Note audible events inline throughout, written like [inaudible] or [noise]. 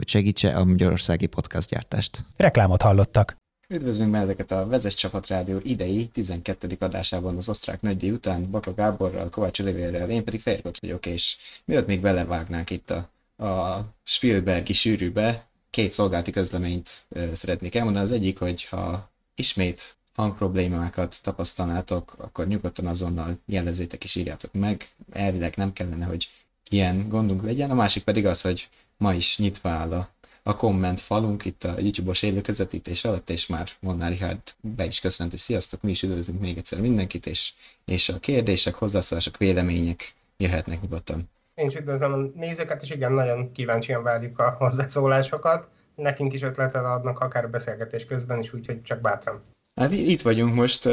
hogy segítse a magyarországi podcastgyártást. Reklámot hallottak. Üdvözlünk benneteket a Vezes Csapat Rádió idei 12. adásában az osztrák nagydíj után Baka Gáborral, Kovács Olivérrel, én pedig Férgot vagyok, és miatt még belevágnánk itt a, a Spielbergi sűrűbe, két szolgálati közleményt ö, szeretnék elmondani. Az egyik, hogy ha ismét hangproblémákat tapasztalnátok, akkor nyugodtan azonnal jelezzétek és írjátok meg. Elvileg nem kellene, hogy ilyen gondunk legyen. A másik pedig az, hogy ma is nyitva áll a, a komment falunk itt a YouTube-os élő közvetítés alatt, és már Molnár Richard be is köszönt, hogy sziasztok, mi is üdvözlünk még egyszer mindenkit, és, és a kérdések, hozzászólások, vélemények jöhetnek nyugodtan. Én is üdvözlöm a nézőket, és igen, nagyon kíváncsian várjuk a hozzászólásokat. Nekünk is ötletet adnak, akár a beszélgetés közben is, úgyhogy csak bátran. Hát itt vagyunk most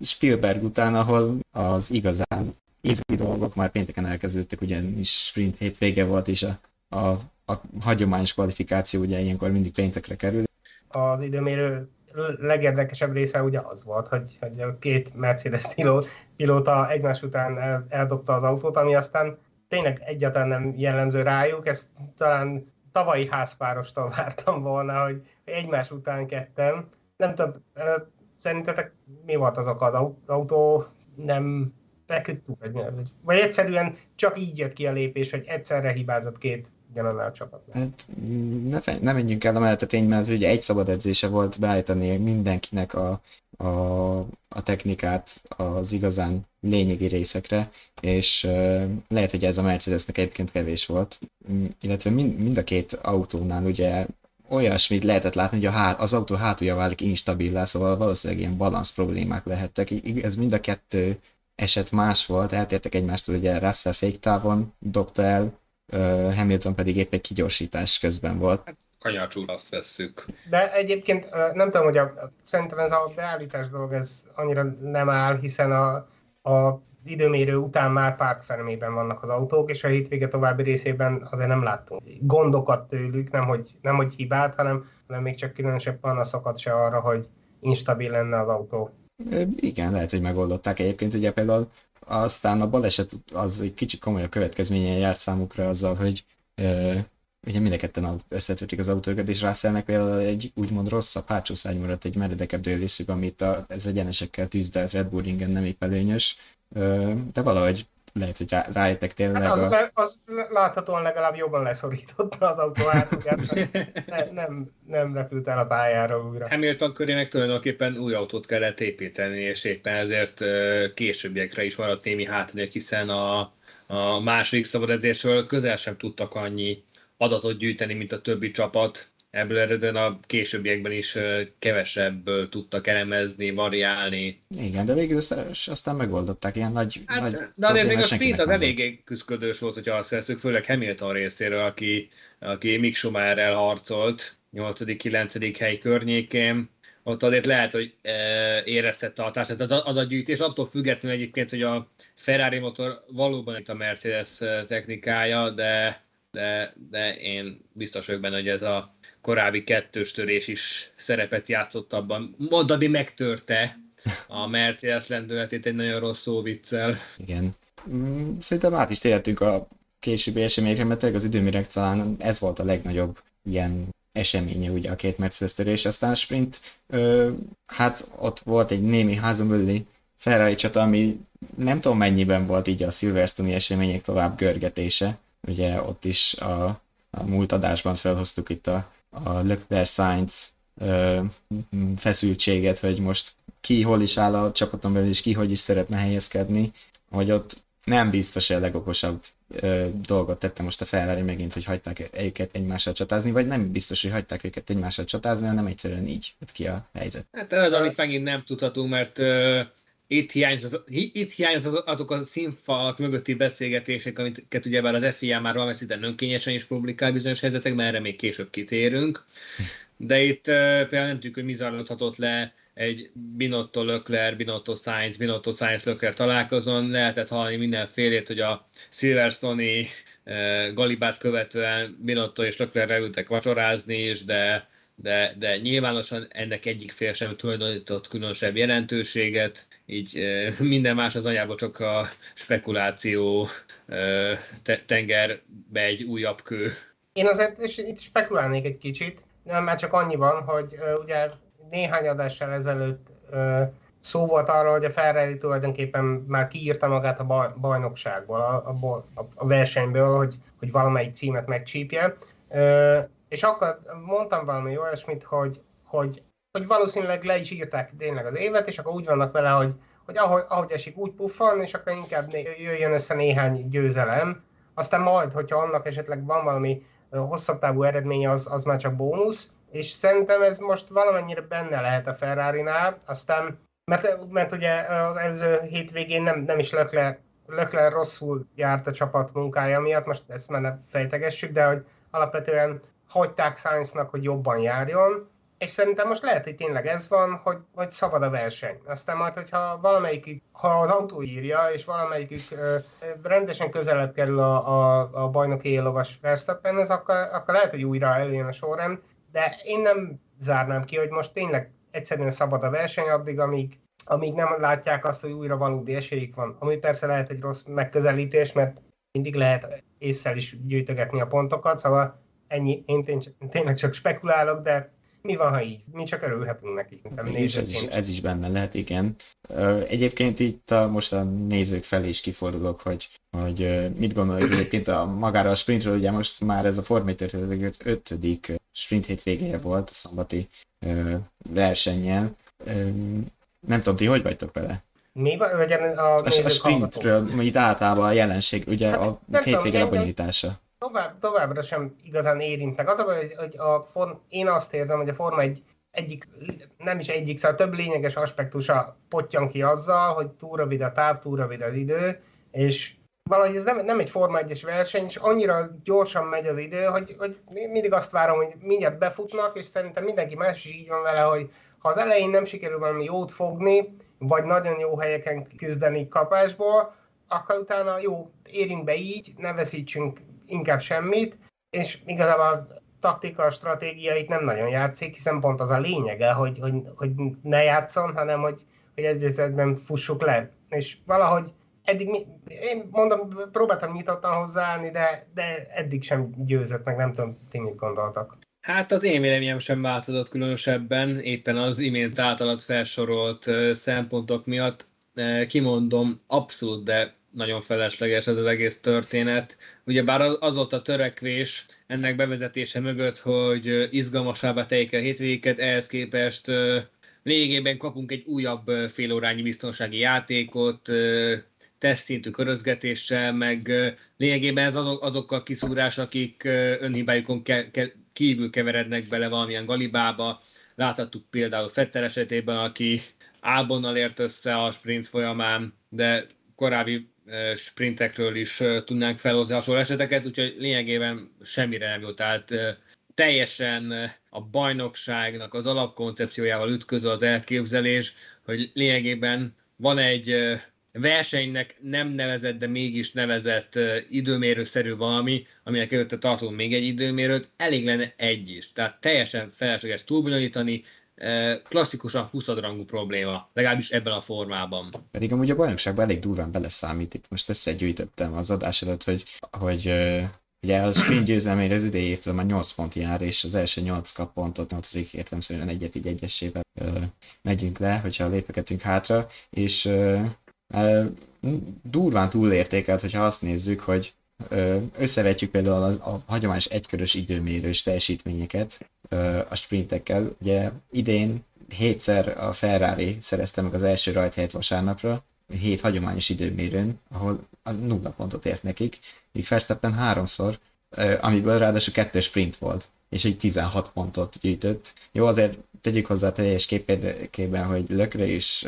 Spielberg után, ahol az igazán izgi dolgok már pénteken elkezdődtek, ugyanis sprint hétvége volt, és a, a, a hagyományos kvalifikáció ugye ilyenkor mindig péntekre kerül. Az időmérő legérdekesebb része ugye az volt, hogy, hogy a két Mercedes pilóta, egymás után el, eldobta az autót, ami aztán tényleg egyáltalán nem jellemző rájuk, ezt talán tavalyi házpárostól [laughs] vártam volna, hogy egymás után ketten. Nem tudom, szerintetek mi volt az oka? Az autó nem feküdt, vagy, vagy egyszerűen csak így jött ki a lépés, hogy egyszerre hibázott két ugyanannál a csapatnál. Hát, ne, ne menjünk el a mellett a tény, mert ugye egy szabad edzése volt beállítani mindenkinek a, a, a technikát az igazán lényegi részekre, és uh, lehet, hogy ez a Mercedesnek egyébként kevés volt, mm, illetve mind, mind a két autónál ugye olyasmit lehetett látni, hogy a hát, az autó hátulja válik instabilá, szóval valószínűleg ilyen balansz problémák lehettek. Ez mind a kettő eset más volt, eltértek egymástól, ugye Russell féktávon dobta el, Hamilton pedig épp egy kigyorsítás közben volt. Hát, kanyarcsúr azt vesszük. De egyébként nem tudom, hogy a, szerintem ez a beállítás dolog ez annyira nem áll, hiszen a, a időmérő után már párkfermében vannak az autók, és a hétvége további részében azért nem láttunk gondokat tőlük, nem hogy, nem hogy hibát, hanem, hanem még csak különösebb panaszokat se arra, hogy instabil lenne az autó. Igen, lehet, hogy megoldották egyébként, ugye például aztán a baleset az egy kicsit komolyabb következményen járt számukra azzal, hogy ugye mind a ketten összetötik az autókat, és Russellnek például egy úgymond rosszabb hátsó szágy maradt egy meredekebb dőlészük, amit a, ez egyenesekkel tűzdelt Red Bull ringen nem épp előnyös, de valahogy lehet, hogy rájöttek tényleg. Hát az, a... az láthatóan legalább jobban leszorította az autó átukat, ne, nem, nem repült el a pályára újra. Hamilton körének tulajdonképpen új autót kellett építeni, és éppen ezért későbbiekre is maradt némi hátrányok, hiszen a, a második szabadezésről közel sem tudtak annyi adatot gyűjteni, mint a többi csapat. Ebből eredően a későbbiekben is kevesebb tudtak elemezni, variálni. Igen, de végül aztán megoldották ilyen nagy... Hát, nagy de azért még a sprint az eléggé küzdködős volt, hogyha azt veszük, főleg Hamilton részéről, aki, aki Mick Schumacherrel harcolt 8.-9. hely környékén ott azért lehet, hogy e, éreztette a hatását. Az, az a gyűjtés attól függetlenül egyébként, hogy a Ferrari motor valóban itt a Mercedes technikája, de, de, de én biztos vagyok benne, hogy ez a korábbi kettős törés is szerepet játszott abban. Mondani megtörte a Mercedes lendületét egy nagyon rossz szó viccel. Igen. Mm, szerintem át is térhetünk a későbbi eseményekre, mert az időméreg talán ez volt a legnagyobb ilyen eseménye ugye a két Mercedes törés, aztán a sprint, ö, hát ott volt egy némi házon Ferrari csata, ami nem tudom mennyiben volt így a Silverstone események tovább görgetése. Ugye ott is a, a múlt adásban felhoztuk itt a, a Leclerc Sainz ö, feszültséget, hogy most ki hol is áll a csapaton belül, és ki hogy is szeretne helyezkedni, hogy ott nem biztos, hogy a legokosabb ö, dolgot tette most a Ferrari megint, hogy hagyták őket egymással csatázni, vagy nem biztos, hogy hagyták őket egymással csatázni, hanem egyszerűen így jött ki a helyzet. Hát ez amit megint nem tudhatunk, mert uh, itt hiányzott, itt hiányzott azok a színfalak mögötti beszélgetések, amiket ugyebár az FIA már valamelyik szinte önkényesen is publikál bizonyos helyzetekben, erre még később kitérünk. de itt például nem tudjuk, hogy mi zajlódhatott le egy Binotto Lökler, Binotto Sainz, Binotto Sainz Lökler találkozón. Lehetett hallani mindenfélét, hogy a Silverstone-i Galibát követően Binotto és Lökler reültek vacsorázni is, de, de, de nyilvánosan ennek egyik fél sem tulajdonított különösebb jelentőséget, így minden más az anyába csak a spekuláció tengerbe egy újabb kő. Én azért és itt spekulálnék egy kicsit, nem már csak annyiban, hogy ugye néhány adással ezelőtt szó volt arról, hogy a Ferrari tulajdonképpen már kiírta magát a bajnokságból, a, a, a versenyből, hogy, hogy valamelyik címet megcsípje. És akkor mondtam valami olyasmit, hogy, hogy, hogy valószínűleg le is írták tényleg az évet, és akkor úgy vannak vele, hogy, hogy ahogy, ahogy esik, úgy puffan, és akkor inkább jöjjön össze néhány győzelem. Aztán majd, hogyha annak esetleg van valami hosszabb távú eredménye, az, az már csak bónusz, és szerintem ez most valamennyire benne lehet a Ferrari-nál, aztán, mert, mert ugye az előző hétvégén nem, nem is Leclerc, Leclerc rosszul járt a csapat munkája miatt, most ezt már ne fejtegessük, de hogy alapvetően hagyták Sainznak, hogy jobban járjon, és szerintem most lehet, hogy tényleg ez van, hogy, hogy szabad a verseny. Aztán majd, hogyha valamelyikük, ha az autó írja, és valamelyikük rendesen közelebb kerül a, a, a bajnoki élovas Verstappenhez, akkor, akkor lehet, hogy újra eljön a sorrend, de én nem zárnám ki, hogy most tényleg egyszerűen szabad a verseny addig, amíg, amíg nem látják azt, hogy újra valódi esélyük van. Ami persze lehet egy rossz megközelítés, mert mindig lehet észszel is gyűjtögetni a pontokat, szóval ennyi, én tényleg csak spekulálok, de mi van, ha így? Mi csak örülhetünk neki. És ez, is, ez is benne lehet, igen. Egyébként itt a, most a nézők felé is kifordulok, hogy, hogy mit gondolok egyébként a magára a sprintről, ugye most már ez a Forma 5. sprint hétvégéje volt a szombati versenyen. Nem tudom, ti hogy vagytok vele? Mi van? Vagy a, a, a sprintről, itt általában a jelenség, ugye hát, a hétvége lebonyolítása tovább, továbbra sem igazán érint meg. Az a hogy, hogy a form, én azt érzem, hogy a Forma egy egyik, nem is egyik, szóval több lényeges aspektusa potyan ki azzal, hogy túl rövid a táv, túl rövid az idő, és valahogy ez nem, nem egy Forma 1 verseny, és annyira gyorsan megy az idő, hogy, hogy mindig azt várom, hogy mindjárt befutnak, és szerintem mindenki más is így van vele, hogy ha az elején nem sikerül valami jót fogni, vagy nagyon jó helyeken küzdeni kapásból, akkor utána jó, érjünk be így, ne veszítsünk inkább semmit, és igazából a taktika, a stratégia itt nem nagyon játszik, hiszen pont az a lényege, hogy, hogy, hogy ne játszon, hanem hogy, hogy egyszerűen fussuk le. És valahogy eddig, mi, én mondom, próbáltam nyitottan hozzáállni, de, de eddig sem győzött meg, nem tudom, ti mit gondoltak. Hát az én véleményem sem változott különösebben, éppen az imént általad felsorolt szempontok miatt. Kimondom, abszolút, de nagyon felesleges ez az egész történet. Ugyebár az volt a törekvés ennek bevezetése mögött, hogy izgalmasabbá tegyék a hétvégéket, ehhez képest lényegében kapunk egy újabb félórányi biztonsági játékot, tesztszintű körözgetéssel, meg lényegében ez azok, azok a kiszúrás, akik önhibájukon ke, ke, kívül keverednek bele valamilyen galibába. Láthattuk például Fetter esetében, aki Ábonnal ért össze a sprint folyamán, de korábbi sprintekről is tudnánk felhozni hasonló eseteket, úgyhogy lényegében semmire nem jut. Tehát teljesen a bajnokságnak az alapkoncepciójával ütköző az elképzelés, hogy lényegében van egy versenynek nem nevezett, de mégis nevezett időmérőszerű valami, aminek előtte tartunk még egy időmérőt, elég lenne egy is. Tehát teljesen felesleges túlbonyolítani, klasszikusan 20 rangú probléma, legalábbis ebben a formában. Pedig amúgy a bajnokságban elég durván beleszámít, itt most összegyűjtöttem az adás előtt, hogy, hogy Ugye a sprint győzelmére az idei évtől már 8 pont jár, és az első 8 kap pontot, 8 értem szerint egyet így egyesével ö, megyünk le, hogyha lépeketünk hátra, és ö, ö, durván túlértékelt, hogyha azt nézzük, hogy összevetjük például az, a hagyományos egykörös időmérős teljesítményeket a sprintekkel. Ugye idén hétszer a Ferrari szerezte meg az első rajthelyet vasárnapra, hét hagyományos időmérőn, ahol a nulla pontot ért nekik, míg Verstappen háromszor, amiből ráadásul kettő sprint volt, és egy 16 pontot gyűjtött. Jó, azért tegyük hozzá a teljes képében, hogy Lökre is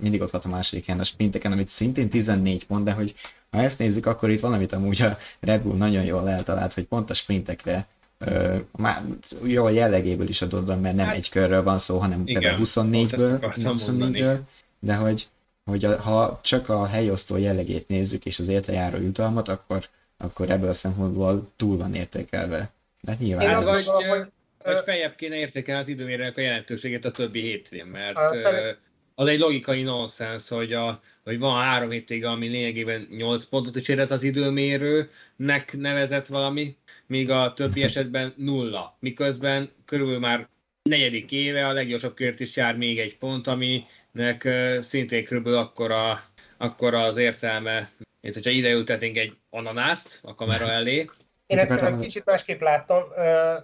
mindig ott volt a második helyen a sprinteken, amit szintén 14 pont, de hogy ha ezt nézzük, akkor itt valamit amúgy a Red Bull nagyon jól eltalált, hogy pont a sprintekre Ö, már jó, a jellegéből is adódva, mert nem Hát- egy körről van szó, hanem Igen, például pont ezt 24-ből, akartam 24-ből de hogy, hogy a, ha csak a helyosztó jellegét nézzük, és az érte járó jutalmat, akkor, akkor ebből a szempontból túl van értékelve. De nyilván Én ez azt is, vagy, feljebb kéne értékelni az időmérőnek a jelentőségét a többi hétvén, mert szerint- az egy logikai nonsens, hogy, a, hogy van három hétvége, ami lényegében 8 pontot is érett az időmérőnek nevezett valami, míg a többi esetben nulla. Miközben körülbelül már negyedik éve a leggyorsabb kört is jár még egy pont, aminek szintén körülbelül akkora, akkora az értelme, mint hogyha ideültetnénk egy ananászt a kamera elé. Én ezt egy kicsit másképp láttam.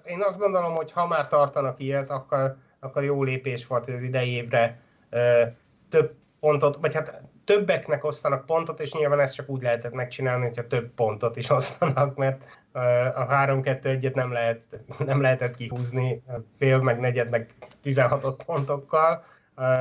Én azt gondolom, hogy ha már tartanak ilyet, akkor, akkor jó lépés volt, hogy az idei évre több pontot, vagy hát többeknek osztanak pontot, és nyilván ezt csak úgy lehetett megcsinálni, hogyha több pontot is osztanak, mert a 3-2-1-et nem, lehet, nem lehetett kihúzni fél, meg negyed, meg 16 pontokkal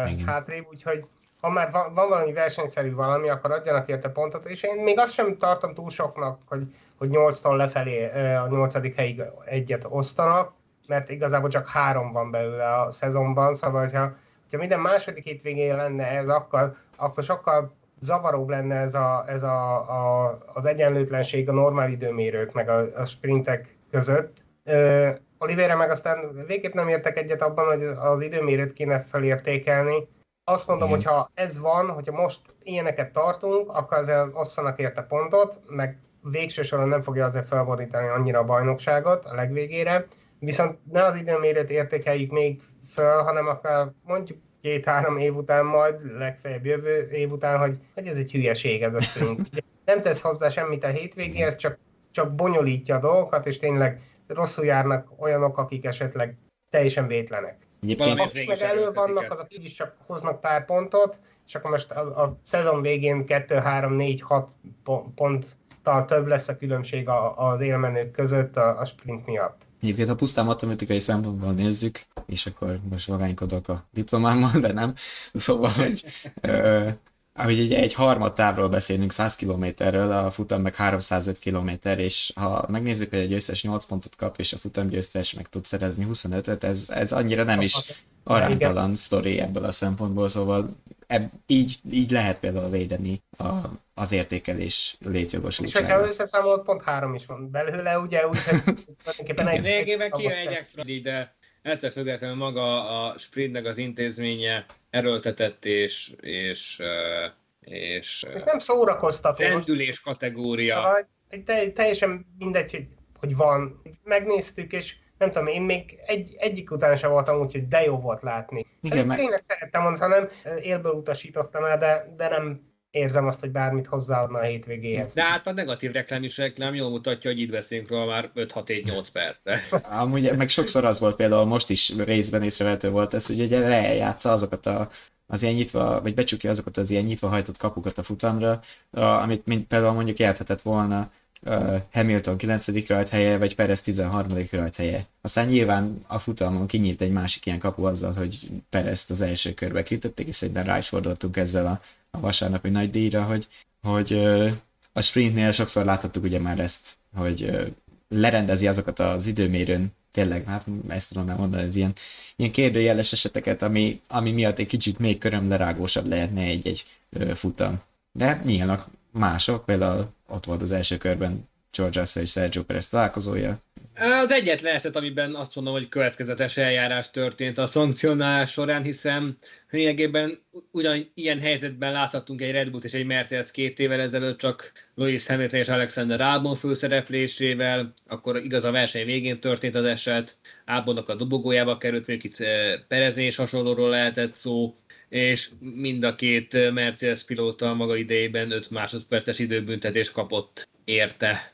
Igen. hátrébb, úgyhogy ha már van, van valami versenyszerű valami, akkor adjanak érte pontot, és én még azt sem tartom túl soknak, hogy, hogy 8-tól lefelé a 8. helyig egyet osztanak, mert igazából csak három van belőle a szezonban, szóval hogyha, hogyha minden második hétvégén lenne ez, akkor, akkor sokkal zavaróbb lenne ez, a, ez a, a, az egyenlőtlenség a normál időmérők meg a, a sprintek között. Ö, Olivére meg aztán végképp nem értek egyet abban, hogy az időmérőt kéne felértékelni. Azt mondom, hogy ha ez van, hogyha most ilyeneket tartunk, akkor azért osszanak érte pontot, meg végső soron nem fogja azért felborítani annyira a bajnokságot a legvégére, viszont ne az időmérőt értékeljük még föl, hanem akár mondjuk két-három év után majd, legfeljebb jövő év után, hogy, hogy ez egy hülyeség ez a sprint. Ugye Nem tesz hozzá semmit a hétvégéhez, csak, csak bonyolítja a dolgokat, és tényleg rosszul járnak olyanok, akik esetleg teljesen vétlenek. egyébként Akik meg elő vannak, azok így is csak hoznak pár pontot, és akkor most a, a szezon végén 2, 3, 4, 6 po- ponttal több lesz a különbség a, az élmenők között a, a sprint miatt. Egyébként, ha pusztán matematikai szempontból nézzük, és akkor most vagánykodok a diplomámmal, de nem. Szóval, hogy, ö, hogy egy, egy harmad távról beszélünk 100 kilométerről, a futam meg 305 kilométer, és ha megnézzük, hogy egy győztes 8 pontot kap, és a futam győztes meg tud szerezni 25-öt, ez, ez annyira nem is aránytalan sztori ebből a szempontból, szóval ebb, így, így lehet például védeni a, az értékelés És hogyha létjogosultságát. összeszámolod, pont három is van belőle, ugye, úgyhogy tulajdonképpen egy... Egy- kéne egy extra de ettől függetlenül maga a sprintnek az intézménye erőltetett és, és, ö, és ö, És nem szórakoztató. szendülés kategória. Egy te, teljesen mindegy, hogy, hogy van. Megnéztük, és nem tudom, én még egy, egyik után sem voltam úgy, hogy de jó volt látni. Igen, Igen, meg- Tényleg szerettem volna, hanem élből utasítottam el, de, de nem érzem azt, hogy bármit hozzáadna a hétvégéhez. De hát a negatív reklám is reklám jól mutatja, hogy itt beszélünk róla már 5-6-7-8 perce. [laughs] Amúgy meg sokszor az volt például most is részben észrevehető volt ez, hogy ugye lejátsza azokat a, az ilyen nyitva, vagy becsukja azokat az ilyen nyitva hajtott kapukat a futamra, a, amit mind, például mondjuk jelenthetett volna uh, Hamilton 9. rajthelye, vagy Perez 13. rajthelye. Aztán nyilván a futamon kinyílt egy másik ilyen kapu azzal, hogy Perezt az első körbe kiütötték, és szerintem rá is fordultunk ezzel a, a vasárnapi nagy díjra, hogy, hogy uh, a sprintnél sokszor láthattuk ugye már ezt, hogy uh, lerendezi azokat az időmérőn, tényleg, hát ezt tudom nem mondani, ez ilyen, ilyen kérdőjeles eseteket, ami, ami miatt egy kicsit még körömlerágósabb lehetne egy-egy futam. De nyílnak mások, például ott volt az első körben George Russell és Sergio Perez találkozója. Az egyetlen eset, amiben azt mondom, hogy következetes eljárás történt a szankcionálás során, hiszen lényegében ugyan ilyen helyzetben láthattunk egy Red Bull és egy Mercedes két évvel ezelőtt, csak Lewis Hamilton és Alexander Albon főszereplésével, akkor igaz a verseny végén történt az eset, Albonnak a dobogójába került, mondjuk itt eh, Pereznél is hasonlóról lehetett szó, és mind a két eh, Mercedes pilóta maga idejében 5 másodperces időbüntetés kapott érte.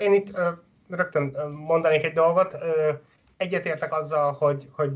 Én itt rögtön mondanék egy dolgot. Egyetértek azzal, hogy, hogy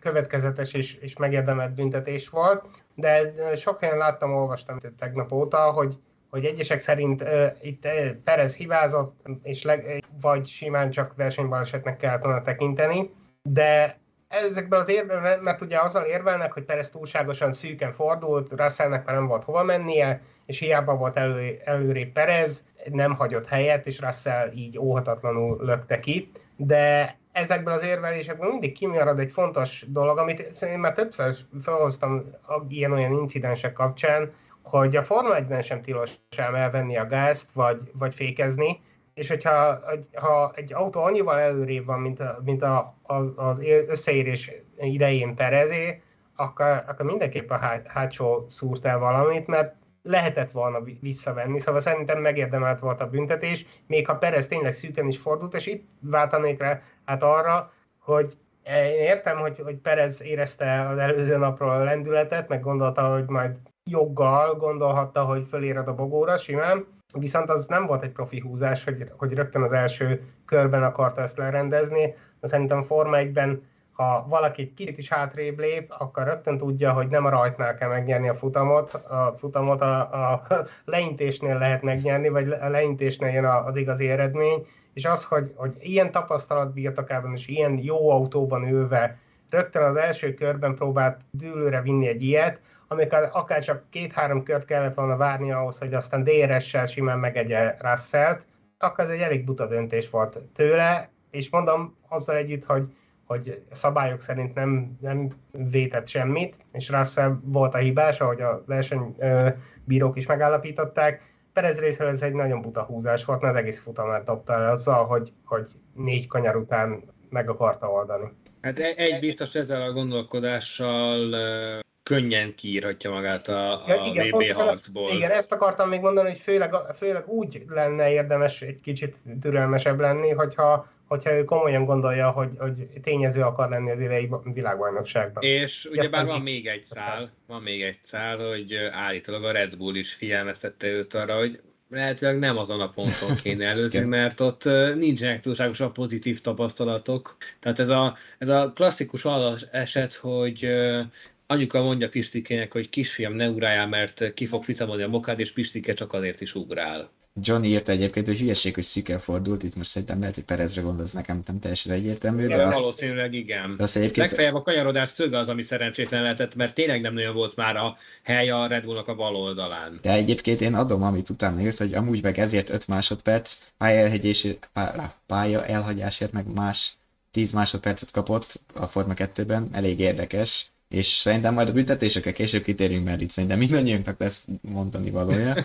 következetes és, és megérdemelt büntetés volt, de sok helyen láttam, olvastam tegnap óta, hogy, hogy egyesek szerint ö, itt Perez hibázott, és leg, vagy simán csak versenybalesetnek kellett volna tekinteni, de ezekben az érve, mert ugye azzal érvelnek, hogy Perez túlságosan szűken fordult, Russellnek már nem volt hova mennie, és hiába volt elő, előrébb Perez, nem hagyott helyet, és Russell így óhatatlanul lökte ki, de ezekben az érvelésekben mindig kimarad egy fontos dolog, amit én már többször felhoztam ilyen-olyan incidensek kapcsán, hogy a Forma 1-ben sem tilos sem elvenni a gázt, vagy, vagy fékezni, és hogyha ha egy autó annyival előrébb van, mint, a, mint a, az, az összeérés idején Perezé, akkor, akkor mindenképp a hát, hátsó szúrt el valamit, mert lehetett volna visszavenni, szóval szerintem megérdemelt volt a büntetés, még ha Perez tényleg szűken is fordult, és itt váltanék rá hát arra, hogy én értem, hogy, hogy Perez érezte az előző napról a lendületet, meg gondolta, hogy majd joggal gondolhatta, hogy fölérad a bogóra simán, viszont az nem volt egy profi húzás, hogy, hogy rögtön az első körben akarta ezt lerendezni. De szerintem Forma 1-ben, ha valaki kicsit is hátrébb lép, akkor rögtön tudja, hogy nem a rajtnál kell megnyerni a futamot, a futamot a, a [laughs] leintésnél lehet megnyerni, vagy a leintésnél jön az igazi eredmény, és az, hogy, hogy ilyen tapasztalat birtokában és ilyen jó autóban ülve rögtön az első körben próbált dűlőre vinni egy ilyet, amikor akár csak két-három kört kellett volna várni ahhoz, hogy aztán DRS-sel simán megegye Russell-t, akkor ez egy elég buta döntés volt tőle, és mondom azzal együtt, hogy, hogy szabályok szerint nem, nem vétett semmit, és Russell volt a hibás, ahogy a versenybírók is megállapították. Perez részéről ez egy nagyon buta húzás volt, mert az egész futamát dobta el azzal, hogy, hogy négy kanyar után meg akarta oldani. Hát egy biztos ezzel a gondolkodással könnyen kiírhatja magát a, a ja, igen, VB harcból. Ezt, igen, ezt akartam még mondani, hogy főleg, főleg úgy lenne érdemes egy kicsit türelmesebb lenni, hogyha, hogyha ő komolyan gondolja, hogy, hogy tényező akar lenni az idei világbajnokságban. És ugyebár van még egy szál, van még egy szál, hogy állítólag a Red Bull is figyelmeztette őt arra, hogy lehetőleg nem azon a ponton [laughs] kéne előzni, mert ott nincsenek túlságosan pozitív tapasztalatok. Tehát ez a, ez a klasszikus eset, hogy anyuka mondja Pistikének, hogy kisfiam, ne ugráljál, mert ki fog ficamodni a mokád, és Pistike csak azért is ugrál. Johnny írta egyébként, hogy hülyeség, hogy szűken fordult, itt most szerintem lehet, hogy Perezre gondolsz, nekem nem teljesen egyértelmű. De azt, valószínűleg igen. De azt egyébként... Legfeljebb a kanyarodás szöge az, ami szerencsétlen lehetett, mert tényleg nem nagyon volt már a hely a Red Bullnak a bal oldalán. De egyébként én adom, amit utána írt, hogy amúgy meg ezért 5 másodperc pálya elhagyásért meg más 10 másodpercet kapott a Forma 2-ben, elég érdekes és szerintem majd a büntetésekre később kitérünk, mert itt szerintem mindannyiunknak lesz mondani valója.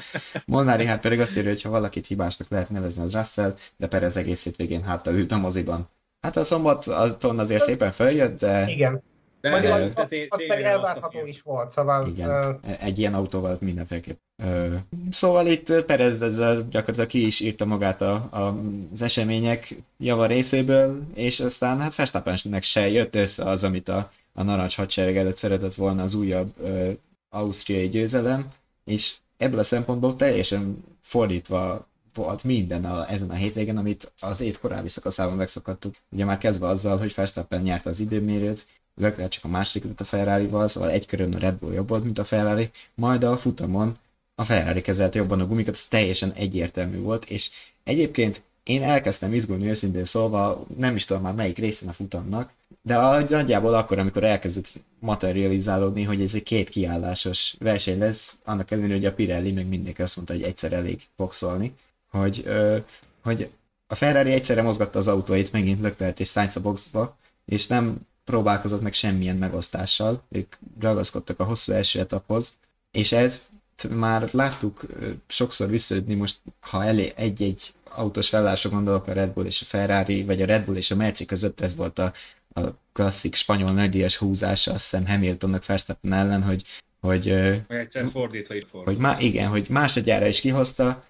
Molnári hát pedig azt írja, hogy ha valakit hibásnak lehet nevezni, az Russell, de Perez egész hétvégén háttal ült a moziban. Hát a szombaton azért Ez... szépen följött, de... Igen. De, Magyar, de, de, de, az pedig elvárható is volt, szóval... Igen, uh... egy ilyen autóval mindenféleképp. Uh, szóval itt Perez ezzel gyakorlatilag ki is írta magát a, a, az események java részéből, és aztán hát Verstappennek se jött össze az, amit a a narancs hadsereg előtt szeretett volna az újabb ö, ausztriai győzelem, és ebből a szempontból teljesen fordítva volt minden a, ezen a hétvégen, amit az év korábbi szakaszában megszokhattuk. Ugye már kezdve azzal, hogy Verstappen nyerte az időmérőt, Leclerc csak a második lett a Ferrari-val, szóval egy körön a Red Bull jobb volt, mint a Ferrari, majd a futamon a Ferrari kezelte jobban a gumikat, ez teljesen egyértelmű volt, és egyébként én elkezdtem izgulni őszintén szólva, nem is tudom már melyik részén a futamnak, de nagyjából akkor, amikor elkezdett materializálódni, hogy ez egy két kiállásos verseny lesz, annak ellenére, hogy a Pirelli meg mindenki azt mondta, hogy egyszer elég boxolni, hogy, ö, hogy a Ferrari egyszerre mozgatta az autóit megint Leclerc és Sainz a boxba, és nem próbálkozott meg semmilyen megosztással, ők ragaszkodtak a hosszú első etaphoz, és ez már láttuk sokszor visszaütni most, ha elé egy-egy autós felállásra gondolok, a Red Bull és a Ferrari, vagy a Red Bull és a Merci között, ez volt a, a klasszik spanyol nagydíjas húzása, azt hiszem Hamiltonnak Verstappen ellen, hogy hogy, vagy egyszer fordítva is fordítva. Hogy má, igen, hogy másodjára is kihozta,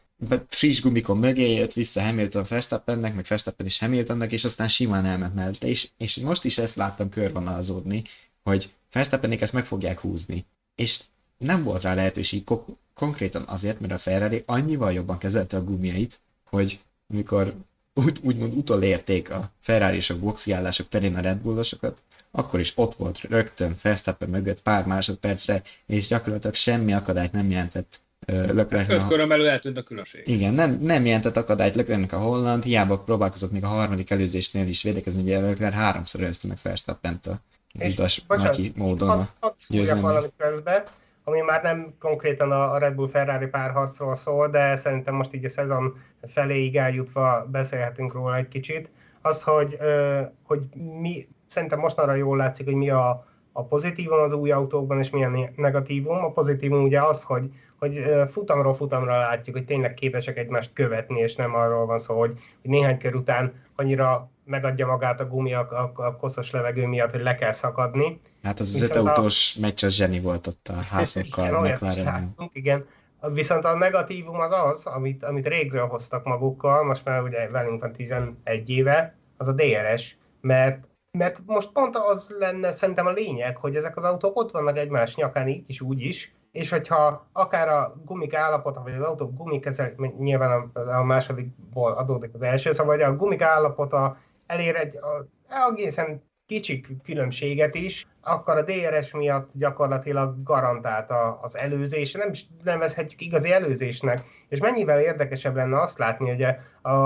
friss gumikon mögé jött vissza Hamilton Verstappennek, meg Verstappen is Hamiltonnak, és aztán simán elment mellette, és, és most is ezt láttam körvonalazódni, hogy Verstappenék ezt meg fogják húzni. És nem volt rá lehetőség ko- konkrétan azért, mert a Ferrari annyival jobban kezelte a gumiait, hogy amikor úgy, úgymond utolérték a Ferrari és a boxiállások terén a Red Bullosokat, akkor is ott volt rögtön Verstappen mögött pár másodpercre, és gyakorlatilag semmi akadályt nem jelentett Leclerc. Öt köröm elő eltűnt a különbség. Igen, nem, nem jelentett akadályt Leclercnek a holland, hiába próbálkozott még a harmadik előzésnél is védekezni, ugye Leclerc háromszor előzte meg Verstappent a utas Matyi módon a győzelmi. valamit közbe, ami már nem konkrétan a Red Bull Ferrari párharcról szól, de szerintem most így a szezon feléig eljutva beszélhetünk róla egy kicsit. Az, hogy, hogy mi, szerintem mostanra jól látszik, hogy mi a, a pozitívum az új autókban, és milyen negatívum. A pozitívum ugye az, hogy, hogy futamról futamra látjuk, hogy tényleg képesek egymást követni, és nem arról van szó, hogy, hogy néhány kör után annyira megadja magát a gumi a, a, a koszos levegő miatt, hogy le kell szakadni. Hát az az öt autós a... meccs az zseni volt ott a [laughs] házokkal, McLaren. Igen, Viszont a negatívum az az, amit, amit régről hoztak magukkal, most már ugye velünk van 11 éve, az a DRS, mert mert most pont az lenne szerintem a lényeg, hogy ezek az autók ott vannak egymás nyakán így is, úgy is, és hogyha akár a gumik állapota, vagy az autók gumikezel, nyilván a, a másodikból adódik az első, szóval vagy a gumik állapota elér egy a, egészen kicsik különbséget is, akkor a DRS miatt gyakorlatilag garantált az előzés, nem is nevezhetjük igazi előzésnek, és mennyivel érdekesebb lenne azt látni, hogy a,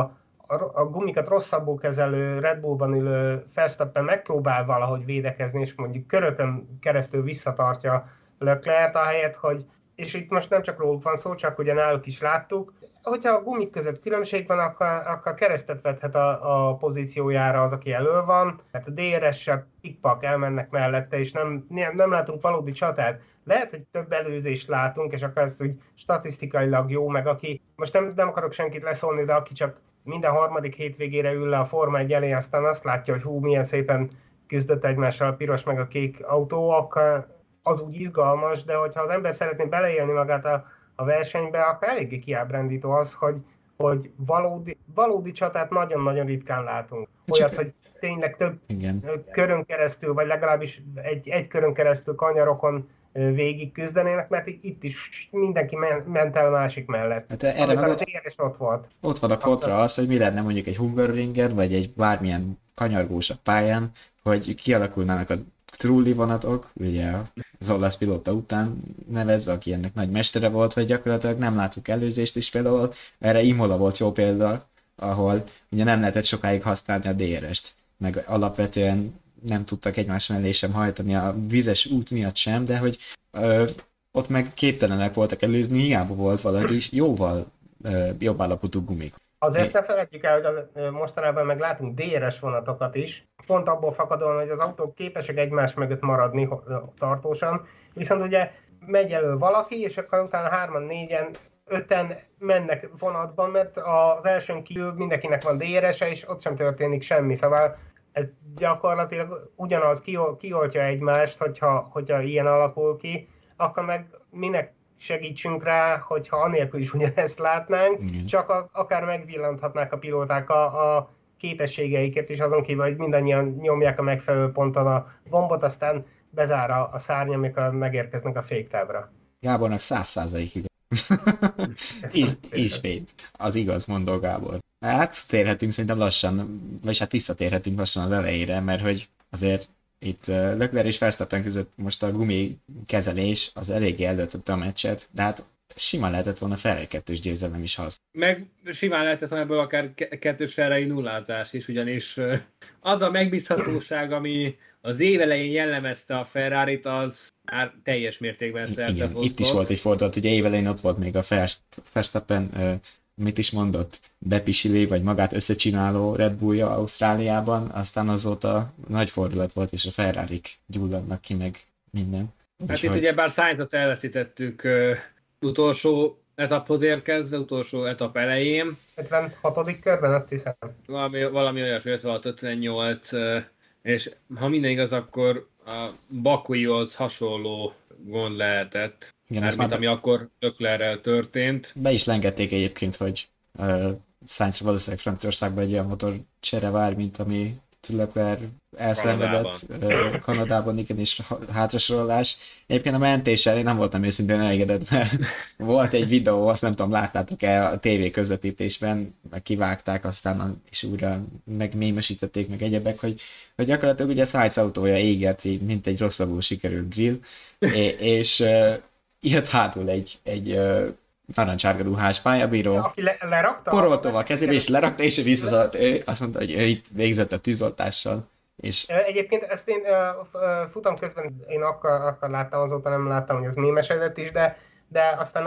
a gumikat rosszabbul kezelő Red Bullban ülő Verstappen megpróbál valahogy védekezni, és mondjuk körökön keresztül visszatartja Leclerc, ahelyett, hogy és itt most nem csak róluk van szó, csak ugye náluk is láttuk, hogyha a gumik között különbség van, akkor, akkor keresztet vethet a, a pozíciójára az, aki elő van, mert a DRS-sel pikpak elmennek mellette, és nem, nem, nem látunk valódi csatát. Lehet, hogy több előzést látunk, és akkor ez úgy statisztikailag jó, meg aki, most nem, nem akarok senkit leszólni, de aki csak minden harmadik hétvégére ül le a Forma 1 elé, aztán azt látja, hogy hú, milyen szépen küzdött egymással a piros meg a kék autó, akkor az úgy izgalmas, de hogyha az ember szeretné beleélni magát a, a versenybe, akkor eléggé kiábrándító az, hogy, hogy valódi, valódi csatát nagyon-nagyon ritkán látunk. Olyat, Csak... hogy tényleg több Igen. körön keresztül, vagy legalábbis egy, egy körön keresztül kanyarokon végig küzdenének, mert itt is mindenki ment el másik mellett. Hát erre meg ott, ott volt. Ott van a kontra az, hogy mi lenne mondjuk egy Hungaroringen, vagy egy bármilyen kanyargósabb pályán, hogy kialakulnának a trulli vonatok, ugye az olasz pilóta után nevezve, aki ennek nagy mestere volt, hogy gyakorlatilag nem látunk előzést is például, erre Imola volt jó példa, ahol ugye nem lehetett sokáig használni a DRS-t, meg alapvetően nem tudtak egymás mellé sem hajtani a vizes út miatt sem, de hogy ö, ott meg képtelenek voltak előzni, hiába volt valaki jóval ö, jobb állapotú gumik. Azért ne felejtjük el, hogy az, mostanában meg látunk DRS vonatokat is, pont abból fakadóan, hogy az autók képesek egymás mögött maradni tartósan, viszont ugye megy elő valaki, és akkor utána hárman, négyen, öten mennek vonatban, mert az elsőn kívül mindenkinek van DRS-e, és ott sem történik semmi, szóval ez gyakorlatilag ugyanaz kioltja egymást, hogyha, hogyha ilyen alakul ki, akkor meg minek segítsünk rá, hogyha anélkül is ugyanezt látnánk, Igen. csak a, akár megvillanthatnák a pilóták a, a képességeiket, és azon kívül, hogy mindannyian nyomják a megfelelő ponton a gombot, aztán bezár a, a szárny, amikor megérkeznek a féktávra. Gábornak száz százalékig. [laughs] Ismét. Az igaz, mondó Gábor. Hát térhetünk szerintem lassan, vagy hát visszatérhetünk lassan az elejére, mert hogy azért itt Leclerc és Verstappen között most a gumi kezelés az eléggé előtte a meccset, de hát simán lehetett volna Ferrari kettős győzelem is hasz. Meg simán lehetett volna ebből akár kettős Ferrari nullázás is, ugyanis az a megbízhatóság, ami az évelején jellemezte a ferrari az már teljes mértékben szerte Itt is volt egy fordulat, ugye évelején ott volt még a Verstappen mit is mondott, bepisilé, vagy magát összecsináló Red Bullja Ausztráliában, aztán azóta nagy fordulat volt, és a ferrari gyulladnak ki, meg minden. Hát Úgyhogy... itt ugye bár Sainzot elveszítettük uh, utolsó etaphoz érkezve, utolsó etap elején. 56. körben, azt hiszem. Valami, valami olyasmi, 56-58, uh, és ha minden igaz, akkor a Bakuihoz hasonló gond lehetett, Igen, mint már... ami akkor Öklerrel történt. Be is lengették egyébként, hogy uh, Sainz valószínűleg Franciaországban egy olyan motor csere vár, mint ami Leclerc elszenvedett Kanadában. Kanadában, igen, és hátrasorolás. Egyébként a mentéssel én nem voltam őszintén elégedett, mert [laughs] volt egy videó, azt nem tudom, láttátok-e a tévé közvetítésben, meg kivágták, aztán is újra megmémesítették, meg egyebek, hogy, hogy gyakorlatilag ugye Sainz autója égeti, mint egy rosszabbul sikerült grill, és, és uh, jött hátul egy, egy uh, narancsárga ruhás pályabíró, Aki le, lerakta? poroltóval kezébe, és lerakta, és ő visszaszaladt, ő azt mondta, hogy ő itt végzett a tűzoltással. És Egyébként ezt én futam közben én akkor, akkor láttam, azóta nem láttam, hogy ez mémesedett is, de, de aztán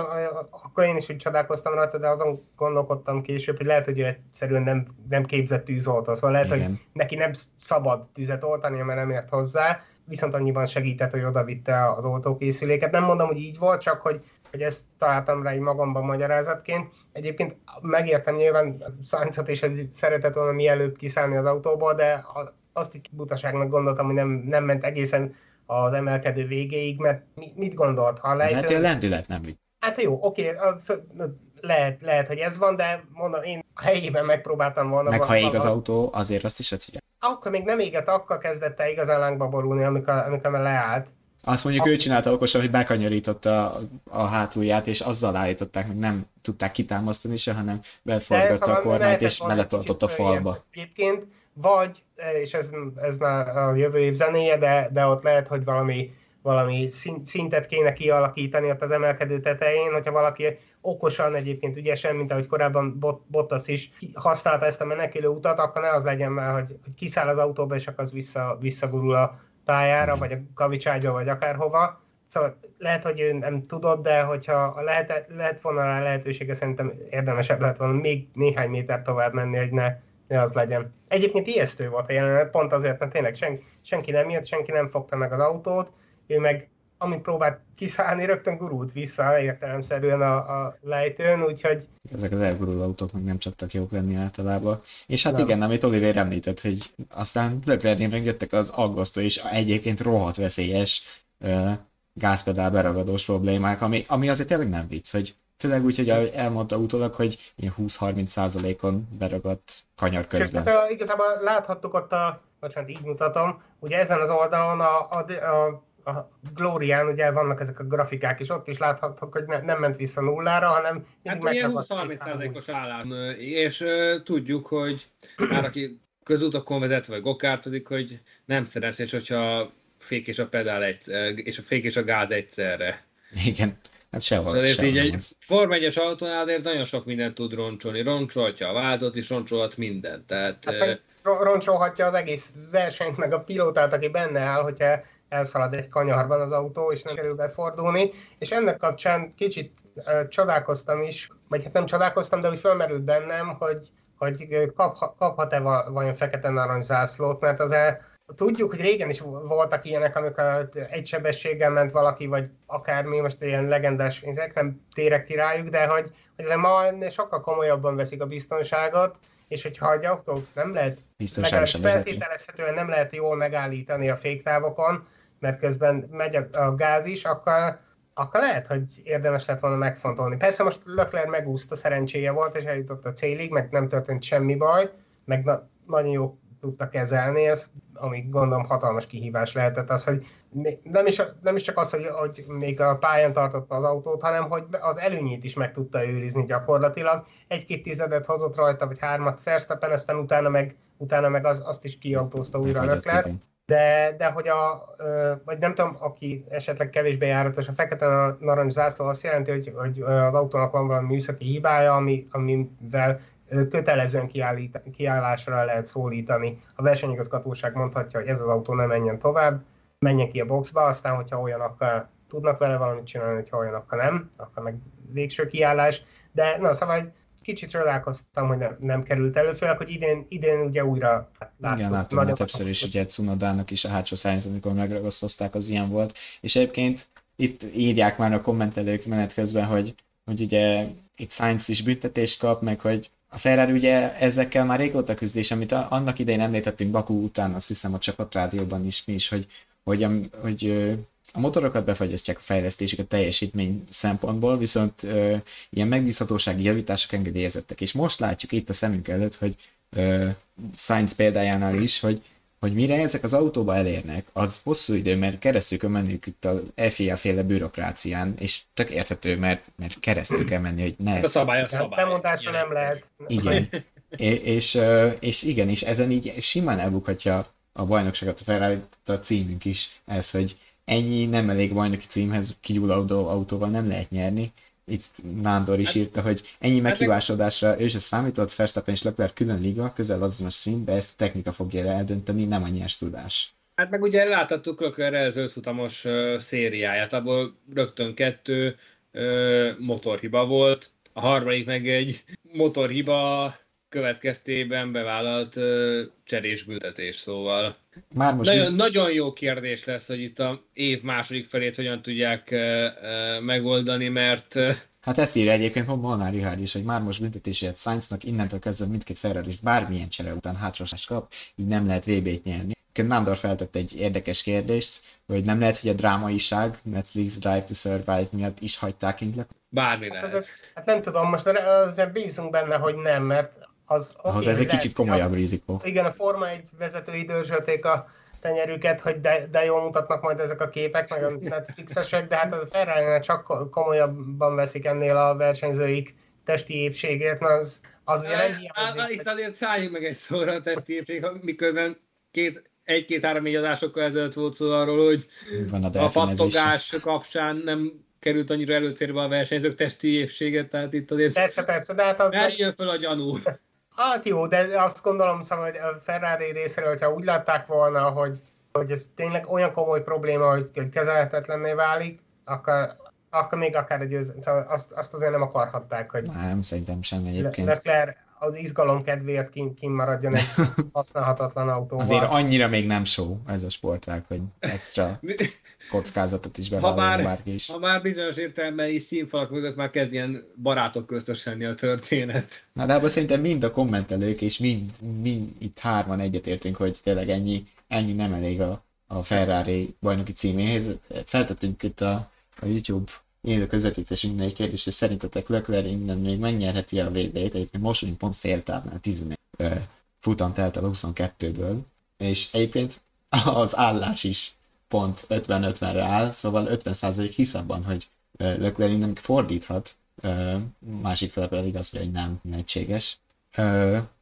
akkor én is úgy csodálkoztam rajta, de azon gondolkodtam később, hogy lehet, hogy ő egyszerűen nem, nem képzett tűzoltó, szóval lehet, Igen. hogy neki nem szabad tüzet oltani, mert nem ért hozzá, viszont annyiban segített, hogy oda vitte az oltókészüléket. Nem mondom, hogy így volt, csak hogy, hogy ezt találtam rá így magamban magyarázatként. Egyébként megértem nyilván Sainzot hogy szeretett volna mielőbb kiszállni az autóból, de azt így butaságnak gondoltam, hogy nem, nem ment egészen az emelkedő végéig, mert mi- mit gondolt? Ha lejtőn- hogy a lendület nem vitt. Hát jó, oké, lehet, lehet, hogy ez van, de mondom, én a helyében megpróbáltam volna. Meg ha ég az autó, azért azt is, hogy Akkor még nem égett, akkor kezdett el igazán lángba borulni, amikor, amikor már leállt. Azt mondjuk ő csinálta okosan, hogy bekanyarította a, a hátulját, és azzal állították, hogy nem tudták kitámasztani se, hanem beforgatta a kormányt, és beletartott a falba. Egyébként, vagy, és ez, ez már a jövő év zenéje, de, de ott lehet, hogy valami, valami szintet kéne kialakítani ott az emelkedő tetején, hogyha valaki okosan egyébként ügyesen, mint ahogy korábban Bot- Bottas is használta ezt a menekülő utat, akkor ne az legyen már, hogy, hogy kiszáll az autóba, és akkor az vissza, visszagurul a pályára, vagy a kavicságyba, vagy akárhova. Szóval lehet, hogy ő nem tudott, de hogyha lehet, lehet volna rá lehetősége, szerintem érdemesebb lehet volna még néhány méter tovább menni, hogy ne, ne az legyen. Egyébként ijesztő volt a jelenet, pont azért, mert tényleg sen, senki nem jött, senki nem fogta meg az autót, ő meg amint próbált kiszállni, rögtön gurult vissza értelemszerűen a, a lejtőn, úgyhogy Ezek az elguruló autók meg nem csaptak jók lenni általában. És hát Nem. igen, amit Oliver említett, hogy aztán Leclercnél megjöttek az aggasztó és egyébként rohadt veszélyes uh, gázpedál beragadós problémák, ami, ami azért tényleg nem vicc, hogy főleg úgy, hogy elmondta utólag, hogy ilyen 20-30 százalékon beragadt kanyar Sőt, közben. hát, uh, igazából láthattuk ott a, bocsánat, így mutatom, ugye ezen az oldalon a, a, a a Glorián ugye vannak ezek a grafikák, és ott is láthattuk, hogy ne, nem ment vissza nullára, hanem Hát ilyen megragadt 20-30 két százalékos állás. És uh, tudjuk, hogy már aki közútakon vezet, vagy gokártodik, hogy nem szerencsés, hogyha a fék és a pedál egy, és a fék és a gáz egyszerre. Igen, hát sehol, Szóval sehol így nem egy. Form 1-es autónál azért nagyon sok mindent tud roncsolni. Roncsolhatja a vádot is, roncsolhat mindent. Tehát Hát eh, roncsolhatja az egész versenyt, meg a pilótát, aki benne áll, hogyha elszalad egy kanyarban az autó, és nem kerül befordulni. És ennek kapcsán kicsit csodálkoztam is, vagy hát nem csodálkoztam, de úgy felmerült bennem, hogy, hogy kap, kaphat-e va- vajon fekete narancs zászlót, mert az el, Tudjuk, hogy régen is voltak ilyenek, amikor egy sebességgel ment valaki, vagy akármi, most ilyen legendás ezek, nem térek ki rájuk, de hogy, hogy ezek ma sokkal komolyabban veszik a biztonságot, és hogyha egy autó nem lehet, legalábbis feltételezhetően nem lehet jól megállítani a féktávokon, mert közben megy a, a gáz is, akkor, akkor lehet, hogy érdemes lett volna megfontolni. Persze most Leclerc megúszta, szerencséje volt, és eljutott a célig, meg nem történt semmi baj, meg na- nagyon jó tudta kezelni, ez, ami gondolom hatalmas kihívás lehetett az, hogy nem is, nem is csak az, hogy, hogy még a pályán tartotta az autót, hanem hogy az előnyét is meg tudta őrizni gyakorlatilag. Egy-két tizedet hozott rajta, vagy hármat Verstappen, aztán utána meg, utána meg az, azt is kiautózta újra igen. De, de hogy a, vagy nem tudom, aki esetleg kevésbé járatos, a fekete na- narancs zászló azt jelenti, hogy, hogy az autónak van valami műszaki hibája, ami, amivel kötelezően kiállít, kiállásra lehet szólítani. A versenyigazgatóság mondhatja, hogy ez az autó nem menjen tovább, menjen ki a boxba, aztán, hogyha olyanokkal tudnak vele valamit csinálni, hogyha olyanokkal nem, akkor meg végső kiállás. De na, szóval kicsit csodálkoztam, hogy nem, nem került elő, főleg, hogy idén, idén ugye újra láttuk. Igen, láttuk már többször is, ugye Cunodának is a hátsó szányt, amikor megragasztozták, az ilyen volt. És egyébként itt írják már a kommentelők menet közben, hogy, hogy ugye itt Sainz is büntetést kap, meg hogy a Ferrari ugye ezekkel már régóta küzd, és amit annak idején említettünk Bakú után, azt hiszem a csapatrádióban is mi is, hogy, hogy, hogy ö, a motorokat befagyasztják a fejlesztésük a teljesítmény szempontból, viszont ö, ilyen megbízhatósági javítások engedélyezettek. És most látjuk itt a szemünk előtt, hogy ö, Sainz példájánál is, hogy, hogy mire ezek az autóba elérnek, az hosszú idő, mert keresztül kell menniük itt a FIA féle bürokrácián, és tök érthető, mert, mert keresztül kell menni, hogy ne a szabály a szabály. Bemondásra nem lehet. igen. É- és, ö, és igen, és ezen így simán elbukhatja a bajnokságot a Ferrari, a címünk is, ez, hogy ennyi nem elég bajnoki címhez kigyulladó autóval nem lehet nyerni, itt Nándor is írta, hogy ennyi meghibásodásra ő se számított, Verstappen és Leclerc külön liga, közel azonos szín, de ezt a technika fogja eldönteni, nem a nyers tudás. Hát meg ugye láthattuk Leclerc zöldfutamos uh, szériáját, abból rögtön kettő uh, motorhiba volt, a harmadik meg egy motorhiba következtében bevállalt uh, cserésbüntetés, szóval Már most nagyon, mi... nagyon jó kérdés lesz, hogy itt a év második felét hogyan tudják uh, uh, megoldani, mert uh, Hát ezt írja egyébként Molnár Rihárd is, hogy már most büntetésért Sainznak innentől kezdve mindkét Ferrari is bármilyen csere után hátrasást kap, így nem lehet VB-t nyerni. Nándor feltett egy érdekes kérdést, hogy nem lehet, hogy a drámaiság Netflix Drive to Survive miatt is hagyták kint le. Bármi Hát, lehet. ez, hát nem tudom, most azért bízunk benne, hogy nem, mert az... Oké, ez egy kicsit komolyabb rizikó. Igen, a Forma egy vezetői dörzsölték a tenyerüket, hogy de, de jól mutatnak majd ezek a képek, meg a [laughs] Netflixesek, de hát a ferrari csak komolyabban veszik ennél a versenyzőik testi épségért, mert az, az ugye nem hiányzik. Itt azért szálljunk meg egy szóra a testi épség, miközben két, egy-két-három négy adásokkal ezelőtt volt szó arról, hogy Van a a pattogás kapcsán nem került annyira előtérbe a versenyzők testi épséget, tehát itt azért Persze, persze, de hát az... merjön föl a gyanú. [laughs] Hát jó, de azt gondolom, szóval, hogy a Ferrari részéről, hogyha úgy látták volna, hogy, hogy ez tényleg olyan komoly probléma, hogy, hogy kezelhetetlenné válik, akkor, akkor még akár egy győz... szóval azt, azt azért nem akarhatták, hogy Nem, szerintem sem egyébként. Leclerc az izgalom kedvéért kin, kin maradjon egy [laughs] használhatatlan autóval. Azért annyira még nem show ez a sportág, hogy extra [laughs] kockázatot is bevállaljon már- bárki is. Ha már bizonyos értelemben is színfalak mögött már kezd ilyen barátok köztös lenni a történet. Na de abban szerintem mind a kommentelők és mind, mind itt hárman egyetértünk, hogy tényleg ennyi, ennyi nem elég a, a Ferrari bajnoki címéhez. Feltettünk itt a, a YouTube élő közvetítésünknél egy kérdést, hogy szerintetek Leclerc innen még megnyerheti a VB-t, egyébként most még pont féltávnál 11 ö, futam telt el a 22-ből, és egyébként az állás is pont 50-50-re áll, szóval 50% hisz abban, hogy ö, Leclerc innen fordíthat, másik fele pedig az, hogy nem egységes.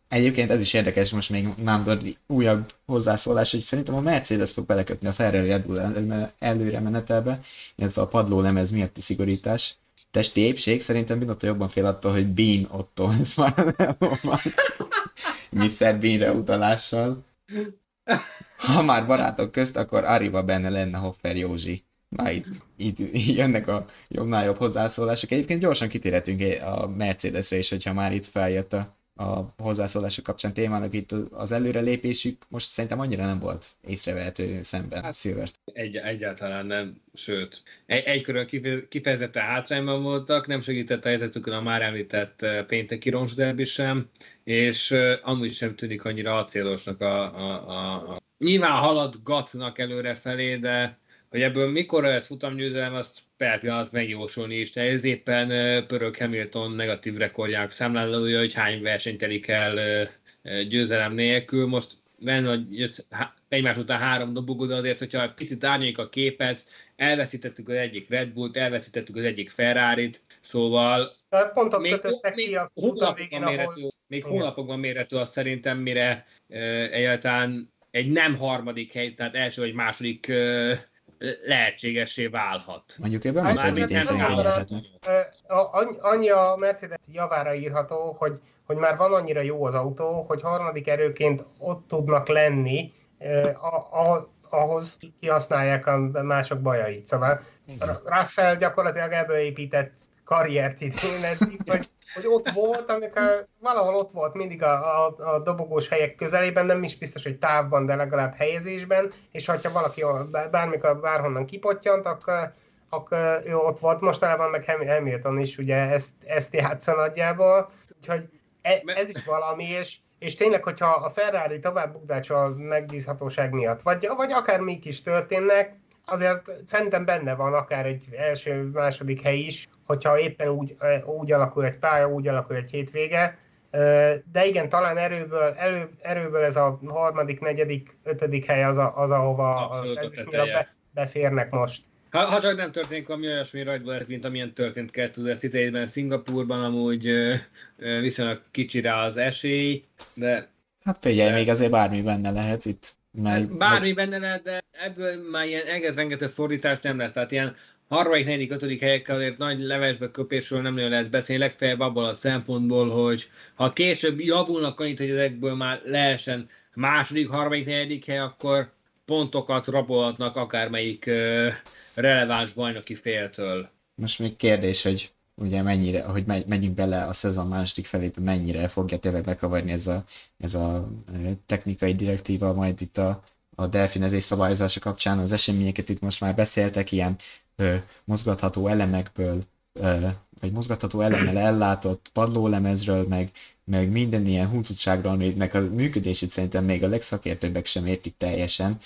Egyébként ez is érdekes, most még Nándor újabb hozzászólás, hogy szerintem a Mercedes fog belekötni a Ferrari Red Bull elő- előre menetelbe, illetve a padlólemez miatti szigorítás. Testi épség szerintem Binotto jobban fél attól, hogy Bean Otto lesz már [laughs] Mr. Beanre utalással. Ha már barátok közt, akkor Ariba benne lenne Hoffer Józsi. Na itt, itt jönnek a jobbnál jobb hozzászólások. Egyébként gyorsan kitérhetünk a Mercedesre is, hogyha már itt feljött a, a hozzászólások kapcsán témának itt az előrelépésük. Most szerintem annyira nem volt észrevehető szemben Hát- Silverstone. Egy, egyáltalán nem, sőt. Egy, egy körön kife- kifejezetten hátrányban voltak, nem segített a helyzetükön a már említett eh, pénteki roncsderbi sem, és uh, amúgy sem tűnik annyira acélosnak a, a, a, a... Nyilván haladgatnak előre felé, de hogy ebből mikor lesz futamgyőzelem, azt per pillanat megjósolni is. Ez éppen pörög Hamilton negatív rekordjának számlálója, hogy hány versenyt telik el győzelem nélkül. Most benne, hogy jött egymás után három dobogó, de azért, hogyha egy picit árnyék a képet, elveszítettük az egyik Red Bullt, elveszítettük az egyik Ferrari-t, szóval Pontot még, még a hónapokban ahol mérhető, még hónapokban mérhető az szerintem, mire uh, egyáltalán egy nem harmadik hely, tehát első vagy második uh, lehetségessé válhat. Mondjuk ebben az idén szerintem annyi- a Mercedes javára írható, hogy, hogy már van annyira jó az autó, hogy harmadik erőként ott tudnak lenni, a, a, ahhoz kihasználják a mások bajait. Szóval Igen. Russell gyakorlatilag ebből épített karriert idén eddig, hogy, hogy ott volt, amikor valahol ott volt mindig a, a, a dobogós helyek közelében, nem is biztos, hogy távban, de legalább helyezésben, és hogyha valaki bármikor bárhonnan kipottyant, akkor, akkor ő ott volt. Mostanában meg Ham- Hamilton is ugye ezt, ezt játsza nagyjából, úgyhogy e, ez is valami, és, és tényleg, hogyha a Ferrari tovább bukdácsol a megbízhatóság miatt, vagy, vagy akár mik is történnek, azért szerintem benne van akár egy első, második hely is, hogyha éppen úgy, úgy alakul egy pálya, úgy alakul egy hétvége. De igen, talán erőből, erő, erőből ez a harmadik, negyedik, ötödik hely az, a, az ahova Abszolút a teteje. be, beférnek most. Ha, ha csak nem történik valami olyasmi rajtból, mint amilyen történt 2017-ben Szingapurban, amúgy ö, ö, viszonylag kicsi rá az esély, de Hát figyelj, De- még azért bármi benne lehet, itt Meg, Bármi meg... benne lehet, de ebből már ilyen egész rengeteg fordítás nem lesz. Tehát ilyen harmadik, negyedik, ötödik helyekkel azért nagy levesbe köpésről nem nagyon lehet beszélni, legfeljebb abból a szempontból, hogy ha később javulnak annyit, hogy ezekből már lehessen második, harmadik, negyedik hely, akkor pontokat rabolhatnak akármelyik releváns bajnoki féltől. Most még kérdés, hogy ugye mennyire, megy, megyünk bele a szezon második felébe, mennyire fogja tényleg bekavarni ez a, ez a technikai direktíva majd itt a, a delfinezés szabályozása kapcsán. Az eseményeket itt most már beszéltek, ilyen mozgatható elemekből, vagy mozgatható elemmel ellátott padlólemezről, meg, meg minden ilyen huncutságról, aminek a működését szerintem még a legszakértőbbek sem értik teljesen.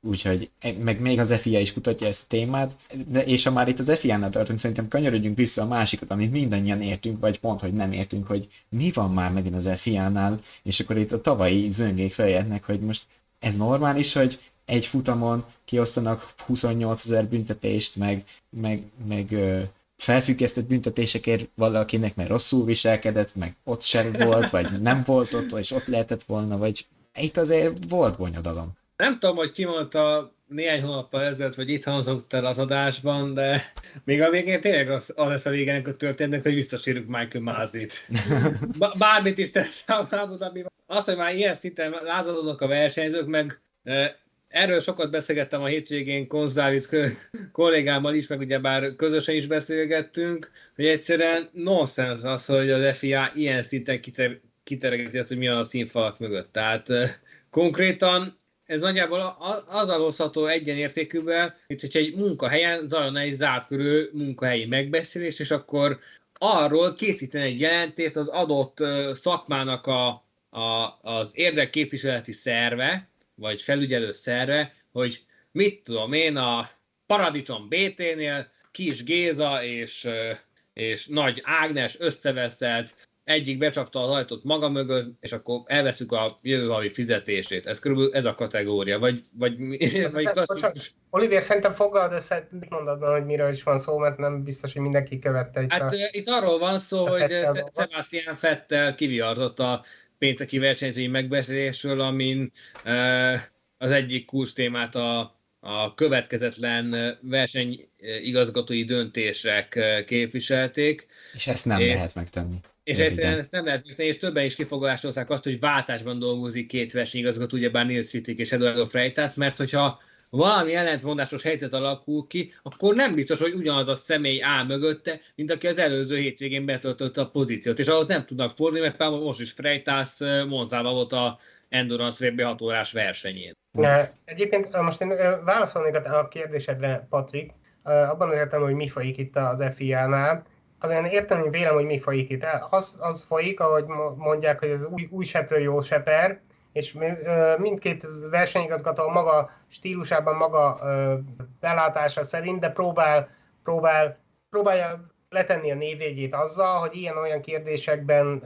Úgyhogy e, meg még az FIA is kutatja ezt a témát, de és ha már itt az FIA-nál tartunk, szerintem kanyarodjunk vissza a másikat, amit mindannyian értünk, vagy pont, hogy nem értünk, hogy mi van már megint az FIA-nál, és akkor itt a tavalyi zöngék feljöttnek, hogy most ez normális, hogy egy futamon kiosztanak 28 ezer büntetést, meg, meg, meg ö, felfüggesztett büntetésekért valakinek, mert rosszul viselkedett, meg ott sem volt, vagy nem volt ott, és ott lehetett volna, vagy itt azért volt bonyodalom. Nem tudom, hogy ki mondta néhány hónappal ezelőtt, vagy itt hangzott el az adásban, de még a végén tényleg az, az lesz a végén, hogy történnek, hogy visszasírjuk Michael Mázit. [laughs] Bármit is tesz a Az, hogy már ilyen szinten lázadoznak a versenyzők, meg Erről sokat beszélgettem a hétvégén Konz Dávid kollégámmal is, meg ugye bár közösen is beszélgettünk, hogy egyszerűen nonsens az, hogy az FIA ilyen szinten kiter, kiteregeti azt, hogy mi a színfalat mögött. Tehát konkrétan ez nagyjából az alózható egyenértékűvel, mint hogyha egy munkahelyen zajlana egy zárt körül munkahelyi megbeszélés, és akkor arról készíteni egy jelentést az adott szakmának a, a, az érdekképviseleti szerve, vagy felügyelő szerve, hogy mit tudom én, a Paradicsom BT-nél Kis Géza és, és Nagy Ágnes összeveszett, egyik becsapta az ajtót maga mögött, és akkor elveszük a jövő havi fizetését. Ez körülbelül ez a kategória. Vagy, vagy, [laughs] vagy klasszikus... Olivier, szerintem foglald össze, mondod, hogy miről is van szó, mert nem biztos, hogy mindenki követte itt Hát a... itt arról van szó, hogy Sebastian Fettel kiviartott a pénteki versenyzői megbeszélésről, amin az egyik kulcs témát a, a következetlen versenyigazgatói döntések képviselték. És ezt nem és, lehet megtenni. És egyszerűen ezt nem lehet megtenni, és többen is kifogásolták azt, hogy váltásban dolgozik két versenyigazgató, ugyebár Nils Fittik és Eduardo Freitas, mert hogyha valami ellentmondásos helyzet alakul ki, akkor nem biztos, hogy ugyanaz a személy áll mögötte, mint aki az előző hétvégén betöltötte a pozíciót, és ahhoz nem tudnak fordulni, mert például most is Freitas Monzával volt a Endurance Rally 6 órás versenyén. Egyébként most én válaszolnék a kérdésedre, Patrik, abban az értem, hogy mi folyik itt az FIA-nál. Azért értem, hogy vélem, hogy mi folyik itt. Az, az folyik, ahogy mondják, hogy az új, új seprő jó seper, és mindkét versenyigazgató maga stílusában, maga belátása szerint, de próbál, próbál, próbálja letenni a névjegyét azzal, hogy ilyen-olyan kérdésekben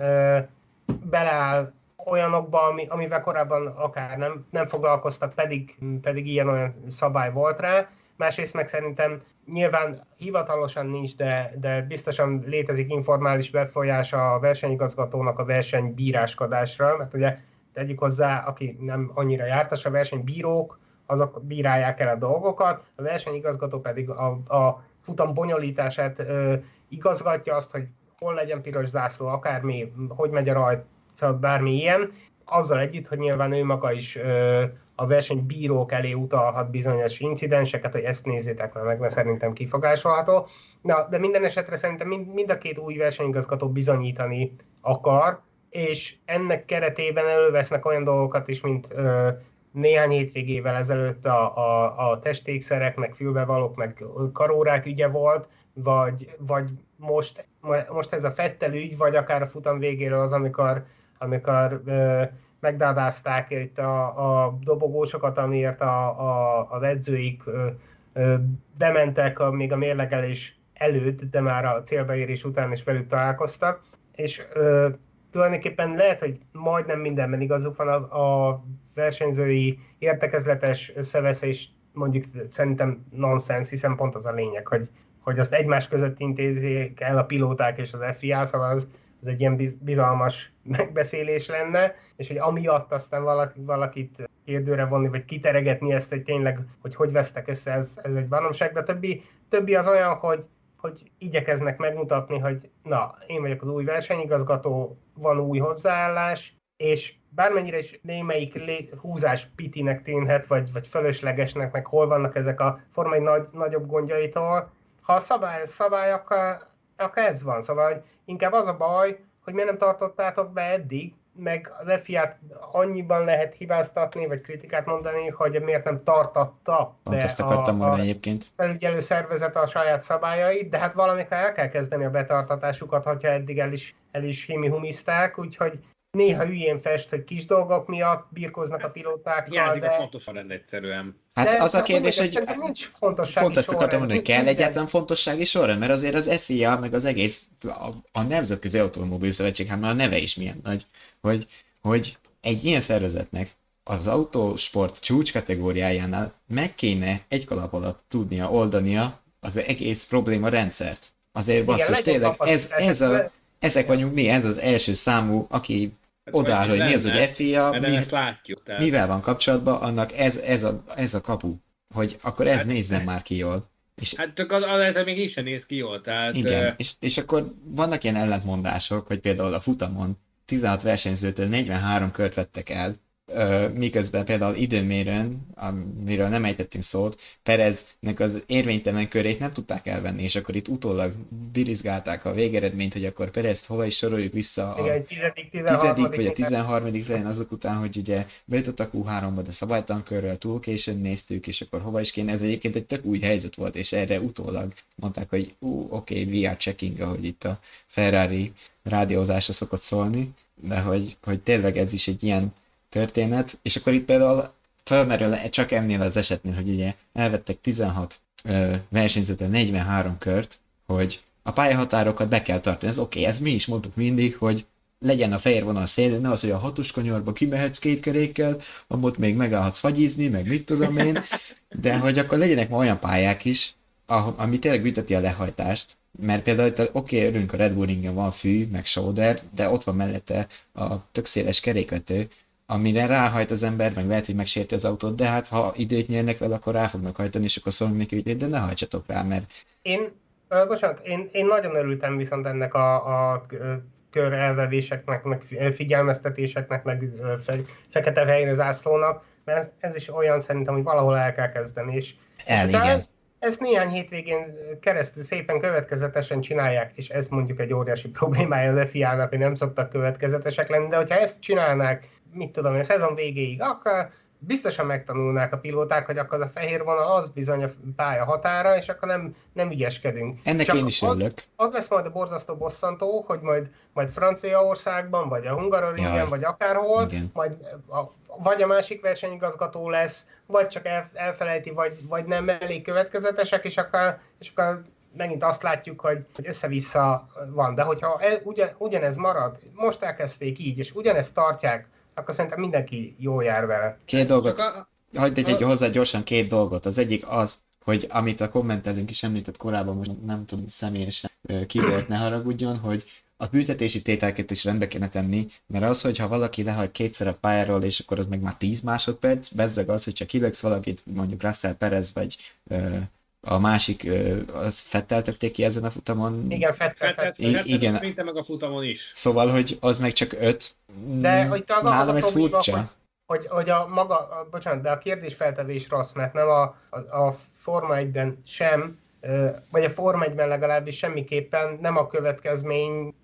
beleáll olyanokba, ami, amivel korábban akár nem, nem foglalkoztak, pedig, pedig ilyen-olyan szabály volt rá. Másrészt meg szerintem nyilván hivatalosan nincs, de, de biztosan létezik informális befolyása a versenyigazgatónak a versenybíráskodásra, mert ugye tegyük hozzá, aki nem annyira jártas a versenybírók, azok bírálják el a dolgokat, a versenyigazgató pedig a, a futam bonyolítását ö, igazgatja azt, hogy hol legyen piros zászló, akármi, hogy megy a rajt, szóval bármi ilyen, azzal együtt, hogy nyilván ő maga is ö, a versenybírók elé utalhat bizonyos incidenseket, hogy ezt nézzétek meg, mert szerintem kifogásolható. Na, de minden esetre szerintem mind, mind a két új versenyigazgató bizonyítani akar, és ennek keretében elővesznek olyan dolgokat is, mint ö, néhány hétvégével ezelőtt a, a, a testékszerek, meg fülbevalók, meg karórák ügye volt, vagy, vagy most, most ez a Fettel ügy, vagy akár a futam végéről az, amikor, amikor ö, megdádázták itt a, a dobogósokat, amiért a, a, az edzőik ö, ö, bementek a, még a mérlegelés előtt, de már a célbeérés után is velük találkoztak, és ö, tulajdonképpen lehet, hogy majdnem mindenben igazuk van a, a versenyzői értekezletes összeveszés, mondjuk szerintem nonsens, hiszen pont az a lényeg, hogy, hogy azt egymás között intézzék el a pilóták és az FIA, szóval az, ez egy ilyen bizalmas [laughs] megbeszélés lenne, és hogy amiatt aztán valaki, valakit kérdőre vonni, vagy kiteregetni ezt, hogy tényleg, hogy hogy vesztek össze, ez, ez egy baromság, de többi, többi az olyan, hogy, hogy igyekeznek megmutatni, hogy na, én vagyok az új versenyigazgató, van új hozzáállás, és bármennyire is némelyik lé- húzás pitinek tűnhet, vagy, vagy fölöslegesnek, meg hol vannak ezek a formai nagy, nagyobb gondjaitól, ha a szabály, szabály akkor, akkor ez van. Szóval inkább az a baj, hogy miért nem tartottátok be eddig, meg az FIA-t annyiban lehet hibáztatni, vagy kritikát mondani, hogy miért nem tartatta Pont be ezt akartam a, mondani a egyébként. felügyelő szervezet a saját szabályait, de hát valamikor el kell kezdeni a betartatásukat, hogyha eddig el is, el is himi-humizták, úgyhogy néha hülyén fest, hogy kis dolgok miatt birkoznak a pilótákkal, Hiányzik de... a fontos rend egyszerűen. Hát de az a kérdés, hogy nincs fontossági pont azt akartam mondani, hogy kell egyáltalán fontossági sorrend, mert azért az FIA, meg az egész, a, a Nemzetközi Automobil Szövetség, hát már a neve is milyen nagy, hogy, hogy egy ilyen szervezetnek az autósport csúcs kategóriájánál meg kéne egy kalap alatt tudnia oldania az egész probléma rendszert. Azért basszus, tényleg, ez, ez a, ezek vagyunk mi, ez az első számú, aki hát odáll, hogy mi az, hogy FIA, mi, ezt látjuk, tehát... mivel van kapcsolatban, annak ez, ez, a, ez a kapu, hogy akkor ez hát, nézzen már ki jól. És, hát csak az, az még is sem néz ki jól, tehát... Igen, uh... és, és akkor vannak ilyen ellentmondások, hogy például a futamon 16 versenyzőtől 43 kört vettek el, miközben például időmérőn, amiről nem ejtettünk szót, Pereznek az érvénytelen körét nem tudták elvenni, és akkor itt utólag birizgálták a végeredményt, hogy akkor Perezt hova is soroljuk vissza a Igen, tizedik, tizedik vagy a 13. legyen azok után, hogy ugye bejött a Q3-ba, de szabálytalan körrel túl későn néztük, és akkor hova is kéne. Ez egyébként egy tök új helyzet volt, és erre utólag mondták, hogy ú, oké, okay, VR checking, ahogy itt a Ferrari rádiózása szokott szólni, de hogy, hogy tényleg ez is egy ilyen történet, és akkor itt például felmerül csak ennél az esetnél, hogy ugye elvettek 16 ö, versenyzőtől 43 kört, hogy a pályahatárokat be kell tartani. Ez oké, okay, ez mi is mondtuk mindig, hogy legyen a fehér vonal szélén, ne az, hogy a hatos kanyarba kimehetsz két kerékkel, amott még megállhatsz fagyizni, meg mit tudom én, de hogy akkor legyenek ma olyan pályák is, ami tényleg bünteti a lehajtást, mert például oké, okay, örülünk a Red Bull ringen van fű, meg shoulder, de ott van mellette a tök széles kerékvető, amire ráhajt az ember, meg lehet, hogy megsérti az autót, de hát ha időt nyernek vele, akkor rá fognak hajtani, és akkor szólunk neki, hogy de ne hajtsatok rá, mert... Én, uh, bocsánat, én, én nagyon örültem viszont ennek a, a kör elvevéseknek, meg figyelmeztetéseknek, meg fe, fekete-fehér zászlónak, mert ez, ez, is olyan szerintem, hogy valahol el kell kezdeni, és, el, és igen. Ezt, ezt néhány hétvégén keresztül szépen következetesen csinálják, és ez mondjuk egy óriási [laughs] problémája az FIA-nak, hogy nem szoktak következetesek lenni, de hogyha ezt csinálnák mit tudom, a szezon végéig, akkor biztosan megtanulnák a pilóták, hogy akkor az a fehér vonal az bizony a pálya határa, és akkor nem, nem ügyeskedünk. Ennek Csak én is az, Az lesz majd a borzasztó bosszantó, hogy majd, majd Franciaországban, vagy a Hungaroringen, vagy akárhol, Igen. majd a, vagy a másik versenyigazgató lesz, vagy csak el, elfelejti, vagy, vagy nem elég következetesek, és akkor, és akkor megint azt látjuk, hogy, hogy össze-vissza van. De hogyha ez, ugyan, ugyanez marad, most elkezdték így, és ugyanezt tartják akkor szerintem mindenki jó jár vele. Két dolgot, a... hagyd egy hozzá gyorsan két dolgot. Az egyik az, hogy amit a kommentelünk is említett korábban, most nem tudom személyesen ki volt, ne haragudjon, hogy a büntetési tételket is rendbe kéne tenni, mert az, hogyha valaki lehagy kétszer a pályáról, és akkor az meg már 10 másodperc, bezzeg az, hogyha kilöksz valakit, mondjuk Russell Perez, vagy a másik, az Fettel tökték ki ezen a futamon. Igen, Fettel, Fettel, Fettel, igen. Fettel meg a futamon is. Szóval, hogy az meg csak öt. De hogy az, Nálam az a ez probléma, furcsa. Hogy, hogy, hogy a maga, a, bocsánat, de a kérdésfeltevés rossz, mert nem a, a, a Forma 1-ben sem, vagy a Forma 1-ben legalábbis semmiképpen nem a következményt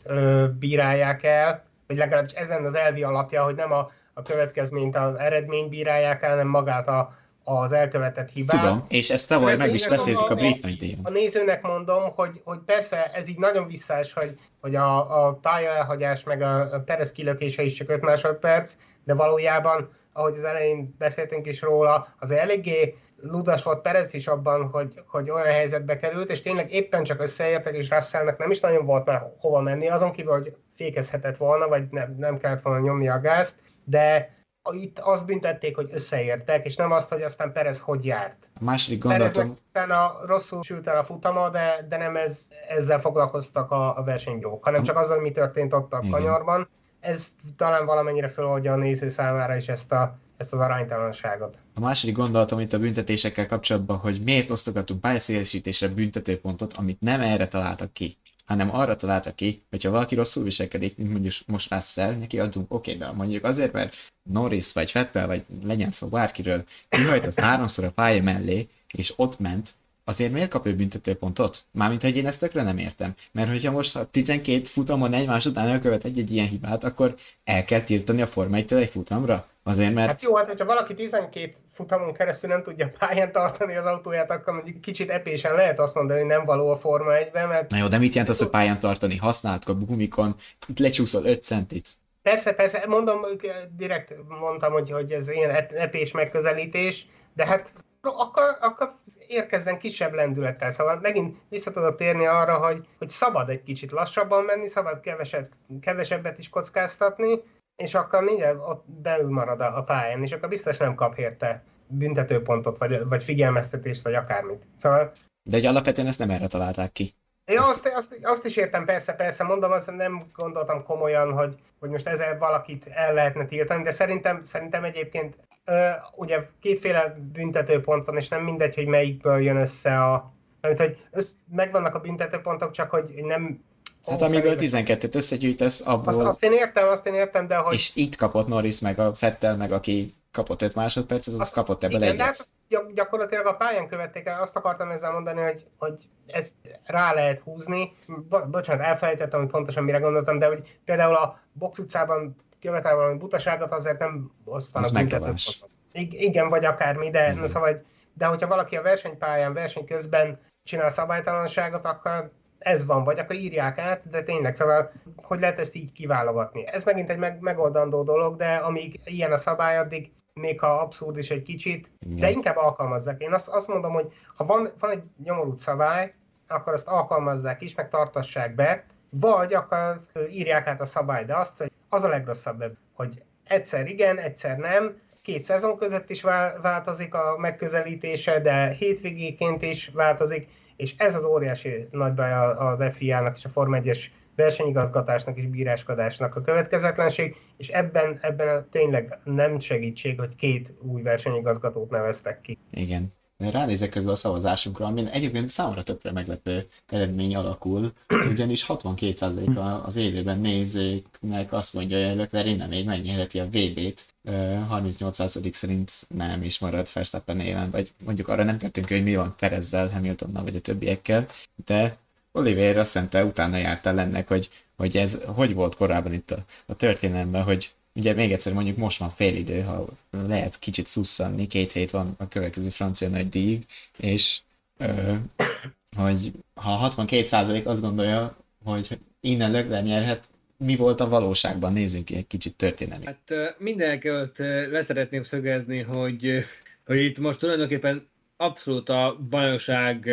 bírálják el, vagy legalábbis ezen az elvi alapja, hogy nem a, a következményt az eredményt bírálják el, hanem magát a, az elkövetett hibát. Tudom, és ezt tavaly meg is beszéltük a brit nagydíjon. A nézőnek mondom, hogy, hogy persze ez így nagyon visszás, hogy, hogy a, a pálya elhagyás meg a, a Perez kilökése is csak 5 másodperc, de valójában, ahogy az elején beszéltünk is róla, az eléggé ludas volt Perez is abban, hogy, hogy olyan helyzetbe került, és tényleg éppen csak összeértek, és Russellnek nem is nagyon volt már hova menni, azon kívül, hogy fékezhetett volna, vagy nem, nem kellett volna nyomni a gázt, de itt azt büntették, hogy összeértek, és nem azt, hogy aztán Perez hogy járt. A második gondolatom... utána rosszul sült el a futama, de, de nem ez, ezzel foglalkoztak a, a versenybírók, hanem csak azzal, mi történt ott a kanyarban. Ez talán valamennyire feloldja a néző számára is ezt a, ezt az aránytalanságot. A második gondolatom itt a büntetésekkel kapcsolatban, hogy miért osztogatunk pályaszélesítésre büntetőpontot, amit nem erre találtak ki hanem arra találta ki, hogyha valaki rosszul viselkedik, mint mondjuk most Russell, neki adunk oké, okay, de mondjuk azért, mert Norris vagy Vettel, vagy legyen szó bárkiről, kihajtott háromszor a pálya mellé, és ott ment, azért miért kap ő büntetőpontot? Mármint, hogy én ezt tökre nem értem. Mert hogyha most ha 12 futamon egymás után elkövet egy-egy ilyen hibát, akkor el kell tiltani a Forma egy futamra? Azért, mert... Hát jó, hát hogyha valaki 12 futamon keresztül nem tudja pályán tartani az autóját, akkor mondjuk kicsit epésen lehet azt mondani, hogy nem való a Forma 1-ben, mert... Na jó, de mit jelent az, hogy pályán tartani? Használtuk a gumikon, lecsúszol 5 centit. Persze, persze, mondom, direkt mondtam, hogy, hogy ez ilyen epés megközelítés, de hát akkor, akkor érkezzen kisebb lendülettel. Szóval megint vissza tudok térni arra, hogy, hogy szabad egy kicsit lassabban menni, szabad keveset, kevesebbet is kockáztatni, és akkor mindjárt ott belül marad a, a pályán, és akkor biztos nem kap érte büntetőpontot, vagy, vagy figyelmeztetést, vagy akármit. Szóval... De egy alapvetően ezt nem erre találták ki. Én azt, azt, azt is értem, persze, persze, mondom, azt nem gondoltam komolyan, hogy, hogy most ezzel valakit el lehetne tiltani, de szerintem, szerintem egyébként ö, ugye kétféle büntetőpont van, és nem mindegy, hogy melyikből jön össze a... Mert hogy össz, megvannak a büntetőpontok, csak hogy nem Hát amíg a 12-t összegyűjtesz, abból... Azt, azt én értem, azt én értem, de hogy... És itt kapott Norris, meg a Fettel, meg aki kapott 5 másodperc, az azt, kapott ebből igen, egyet. De hát azt gyakorlatilag a pályán követték el, azt akartam ezzel mondani, hogy, hogy ezt rá lehet húzni. Bo- bocsánat, elfelejtettem, hogy pontosan mire gondoltam, de hogy például a box utcában követel valami butaságot, azért nem osztanak büntetőt. Igen, vagy akármi, de, igen. szóval, de hogyha valaki a versenypályán, verseny közben csinál szabálytalanságot, akkor ez van, vagy akkor írják át, de tényleg, szóval hogy lehet ezt így kiválogatni? Ez megint egy meg, megoldandó dolog, de amíg ilyen a szabály, addig még ha abszurd is egy kicsit, Igen. de inkább alkalmazzák. Én azt, azt mondom, hogy ha van, van egy nyomorult szabály, akkor azt alkalmazzák is, meg tartassák be, vagy akkor írják át a szabály, de azt, hogy az a legrosszabb, hogy egyszer igen, egyszer nem, két szezon között is változik a megközelítése, de hétvégéként is változik, és ez az óriási nagy baj az FIA-nak és a Form 1-es versenyigazgatásnak és bíráskodásnak a következetlenség, és ebben, ebben tényleg nem segítség, hogy két új versenyigazgatót neveztek ki. Igen. Ránézek közben a szavazásunkra, ami egyébként számomra tökre meglepő eredmény alakul, ugyanis 62% az élőben nézőknek azt mondja, hogy Leclerc innen még megnyerheti a VB-t, 38% szerint nem is marad Verstappen élen, vagy mondjuk arra nem tettünk, hogy mi van Perezzel, Hamiltonnal vagy a többiekkel, de Oliver azt szente utána jártál ennek, hogy, hogy ez hogy volt korábban itt a, a történelemben, hogy ugye még egyszer mondjuk most van fél idő, ha lehet kicsit szusszanni, két hét van a következő francia nagy díj, és ö, hogy ha 62% azt gondolja, hogy innen Lökler nyerhet, mi volt a valóságban? Nézzünk egy kicsit történelmi. Hát mindenkelőtt leszeretném szögezni, hogy, hogy itt most tulajdonképpen abszolút a bajnokság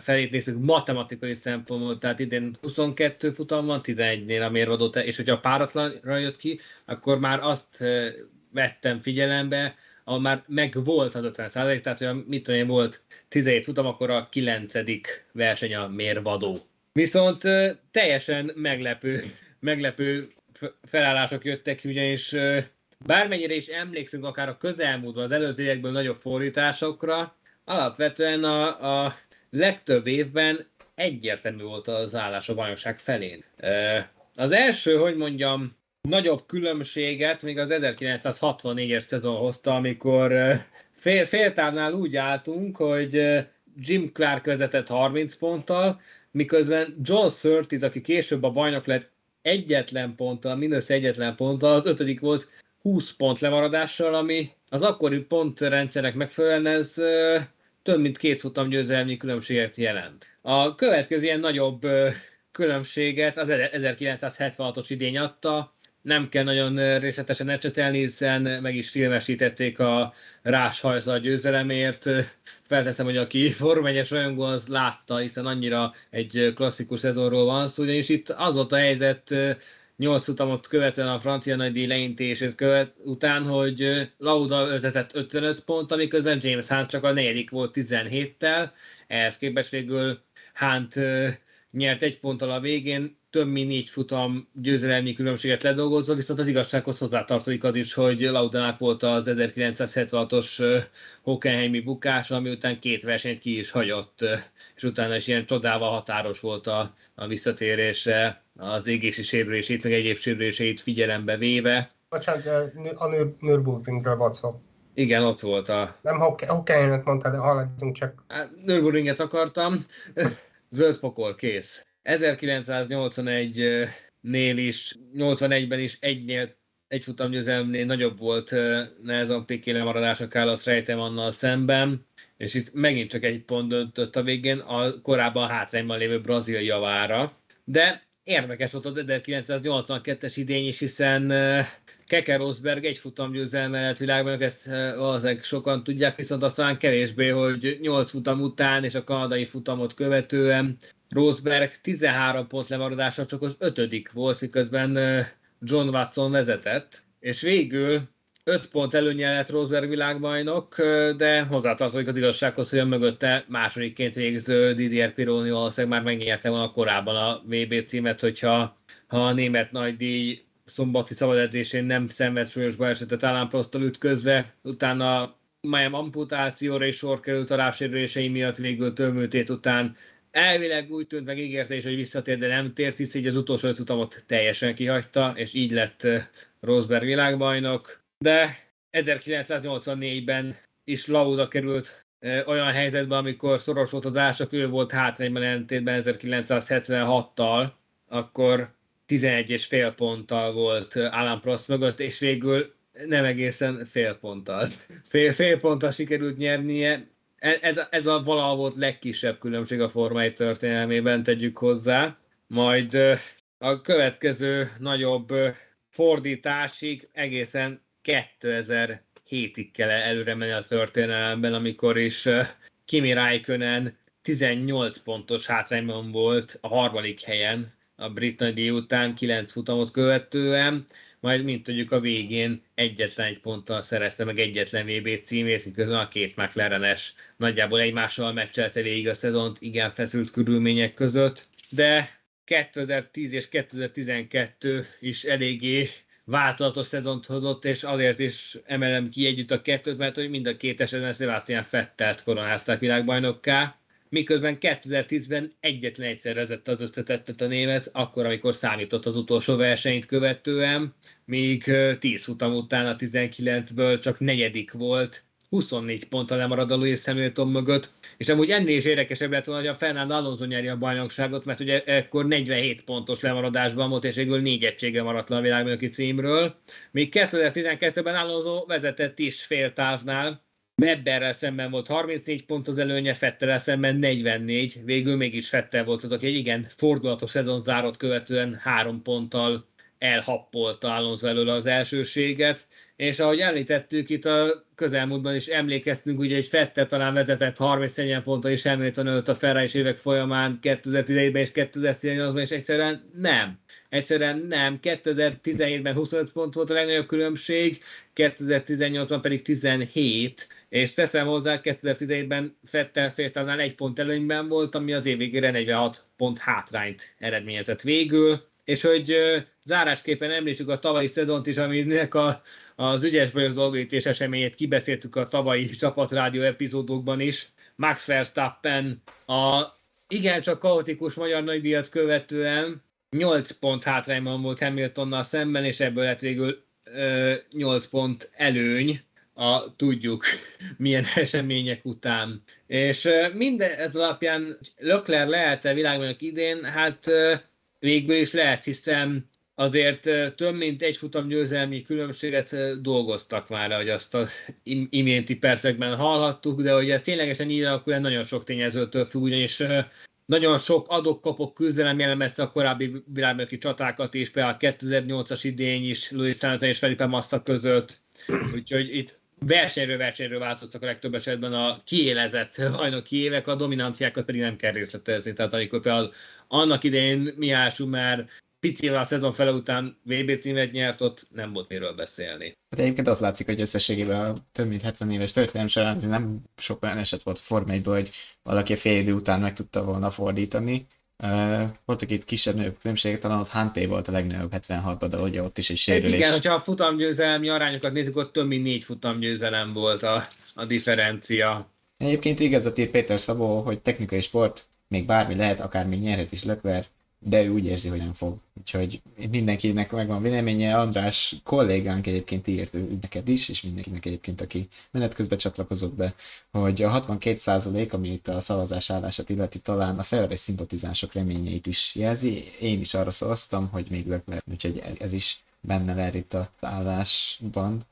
felét néztük matematikai szempontból, tehát idén 22 futam van, 11-nél a mérvadó, és hogyha páratlanra jött ki, akkor már azt vettem figyelembe, ahol már meg volt az 50 százalék, tehát hogy mit tudom én, volt 17 futam, akkor a 9. verseny a mérvadó. Viszont teljesen meglepő, meglepő felállások jöttek, ugyanis bármennyire is emlékszünk akár a közelmúltban az előző évekből nagyobb fordításokra, alapvetően a, a legtöbb évben egyértelmű volt az állás a bajnokság felén. Az első, hogy mondjam, nagyobb különbséget még az 1964-es szezon hozta, amikor fél, féltávnál úgy álltunk, hogy Jim Clark vezetett 30 ponttal, miközben John Surtees, aki később a bajnok lett egyetlen ponttal, mindössze egyetlen ponttal, az ötödik volt 20 pont lemaradással, ami az akkori pontrendszerek megfelelően ez több mint két futam győzelmi különbséget jelent. A következő ilyen nagyobb különbséget az 1976-os idény adta, nem kell nagyon részletesen ecsetelni, hiszen meg is filmesítették a Rás Hajza győzelemért. Felteszem, hogy aki formányes rajongó, az látta, hiszen annyira egy klasszikus szezonról van szó, ugyanis itt az volt a helyzet 8 utamot követően a francia nagydíj leintését követ, után, hogy Lauda vezetett 55 pont, miközben James Hunt csak a negyedik volt 17-tel, ehhez képest végül Hunt nyert egy ponttal a végén, több mint négy futam győzelmi különbséget ledolgozva, viszont az igazsághoz hozzátartozik az is, hogy Laudának volt az 1976-os Hockenheimi bukás, ami után két versenyt ki is hagyott, és utána is ilyen csodával határos volt a, a visszatérése, az égési sérülését, meg egyéb sérüléseit figyelembe véve. Bocsánat, a Nürburgringről volt szó. Igen, ott volt a... Nem Hockenheimet mondtad, de haladjunk csak. Hát, Nürburgringet akartam. [laughs] Zöld pokol, kész. 1981-nél is, 81-ben is egynél egy futamgyőzelmnél nagyobb volt Nelson Piqué lemaradása Carlos Rejtemannal szemben, és itt megint csak egy pont döntött a végén a korábban hátrányban lévő Brazil javára. De érdekes volt az 1982-es idény is, hiszen Keke Rosberg egy futamgyőzelme lett világban, ezt valószínűleg sokan tudják, viszont aztán kevésbé, hogy 8 futam után és a kanadai futamot követően Rosberg 13 pont lemaradása csak az ötödik volt, miközben John Watson vezetett, és végül 5 pont előnye lett Rosberg világbajnok, de hozzátartozik az igazsághoz, hogy a mögötte másodikként végző Didier Pironi valószínűleg már megnyerte volna korábban a VB címet, hogyha ha a német nagydíj szombati szabadedzésén nem szenved súlyos balesetet Alan Prosttal ütközve, utána Majem amputációra is sor került a lábsérülései miatt, végül tömültét után elvileg úgy tűnt meg ígérte is, hogy visszatér, de nem tért, hisz így az utolsó öt utamot teljesen kihagyta, és így lett Rosberg világbajnok. De 1984-ben is Lauda került olyan helyzetben, amikor szoros volt az ársak, ő volt hátrányban ellentétben 1976-tal, akkor 11 és fél ponttal volt Alan Prost mögött, és végül nem egészen fél ponttal. Fél, fél ponttal sikerült nyernie, E, ez, ez a valahol volt legkisebb különbség a formai történelmében, tegyük hozzá. Majd a következő nagyobb fordításig egészen 2007-ig kell előre menni a történelemben, amikor is Kimi Räikkönen 18 pontos hátrányban volt a harmadik helyen a brit nagydíj után 9 futamot követően, majd mint tudjuk a végén egyetlen egy ponttal szerezte meg egyetlen VB címét, miközben a két McLarenes nagyjából egymással meccselte végig a szezont igen feszült körülmények között, de 2010 és 2012 is eléggé változatos szezont hozott, és azért is emelem ki együtt a kettőt, mert hogy mind a két esetben Sebastian Fettelt koronázták világbajnokká, miközben 2010-ben egyetlen egyszer vezette az összetettet a német, akkor, amikor számított az utolsó versenyt követően, míg 10 futam után a 19-ből csak negyedik volt, 24 ponttal lemarad a Louis Hamilton mögött, és amúgy ennél is érdekesebb lett volna, hogy a Fernando Alonso nyeri a bajnokságot, mert ugye ekkor 47 pontos lemaradásban volt, és végül négy egysége maradt le a világbajnoki címről, míg 2012-ben Alonso vezetett is fél táznál, Webberrel szemben volt 34 pont az előnye, Fettelrel szemben 44, végül mégis Fettel volt az, aki egy igen fordulatos szezon zárott követően három ponttal elhappolta Alonso elől az elsőséget, és ahogy említettük, itt a közelmúltban is emlékeztünk, ugye egy Fettel talán vezetett 34 ponttal, és Hamilton ölt a Ferrari évek folyamán 2011-ben és 2018-ban, és egyszerűen nem. Egyszerűen nem. 2017-ben 25 pont volt a legnagyobb különbség, 2018-ban pedig 17, és teszem hozzá, 2017-ben Fettel féltánál egy pont előnyben volt, ami az év végére 46 pont hátrányt eredményezett végül, és hogy zárásképpen említsük a tavalyi szezont is, aminek a, az ügyes bajos dolgítés eseményét kibeszéltük a tavalyi csapatrádió epizódokban is. Max Verstappen a igencsak kaotikus magyar nagydíjat követően 8 pont hátrányban volt Hamiltonnal szemben, és ebből lett végül 8 pont előny, a tudjuk [laughs] milyen események után. És minden ez alapján Lökler lehet-e világbajnok idén? Hát végül is lehet, hiszen azért több mint egy futam győzelmi különbséget dolgoztak már, hogy azt az iménti percekben hallhattuk, de hogy ez ténylegesen így akkor nagyon sok tényezőtől függ, ugyanis nagyon sok adok-kapok küzdelem jellemezte a korábbi világbajnoki csatákat is, például a 2008-as idény is Louis Hamilton és Felipe Massa között, úgyhogy itt versenyről versenyről változtak a legtöbb esetben a kiélezett bajnoki évek, a dominanciákat pedig nem kell részletezni. Tehát amikor például annak idején Mihály Schumer picivel a szezon fele után VB címet nyert, ott nem volt miről beszélni. Hát egyébként az látszik, hogy összességében a több mint 70 éves történelem során nem sok olyan eset volt a Forma 1 hogy valaki a fél idő után meg tudta volna fordítani. Uh, voltak itt kisebb-nagyobb különbségek, talán ott Hanté volt a legnagyobb 76-ban, de ugye ott is egy sérülés. Igen, hogyha a futamgyőzelmi arányokat nézzük, ott több mint négy futamgyőzelem volt a, a differencia. Egyébként igazat ír Péter Szabó, hogy technikai sport, még bármi lehet, akár még nyerhet is Lökver, de ő úgy érzi, hogy nem fog. Úgyhogy mindenkinek megvan véleménye. András kollégánk egyébként írt neked is, és mindenkinek egyébként, aki menet közben csatlakozott be, hogy a 62% ami itt a szavazás állását illeti, talán a Ferrari szimpatizánsok reményeit is jelzi. Én is arra szavaztam, hogy még Leclerc, úgyhogy ez is benne lehet itt az állásban.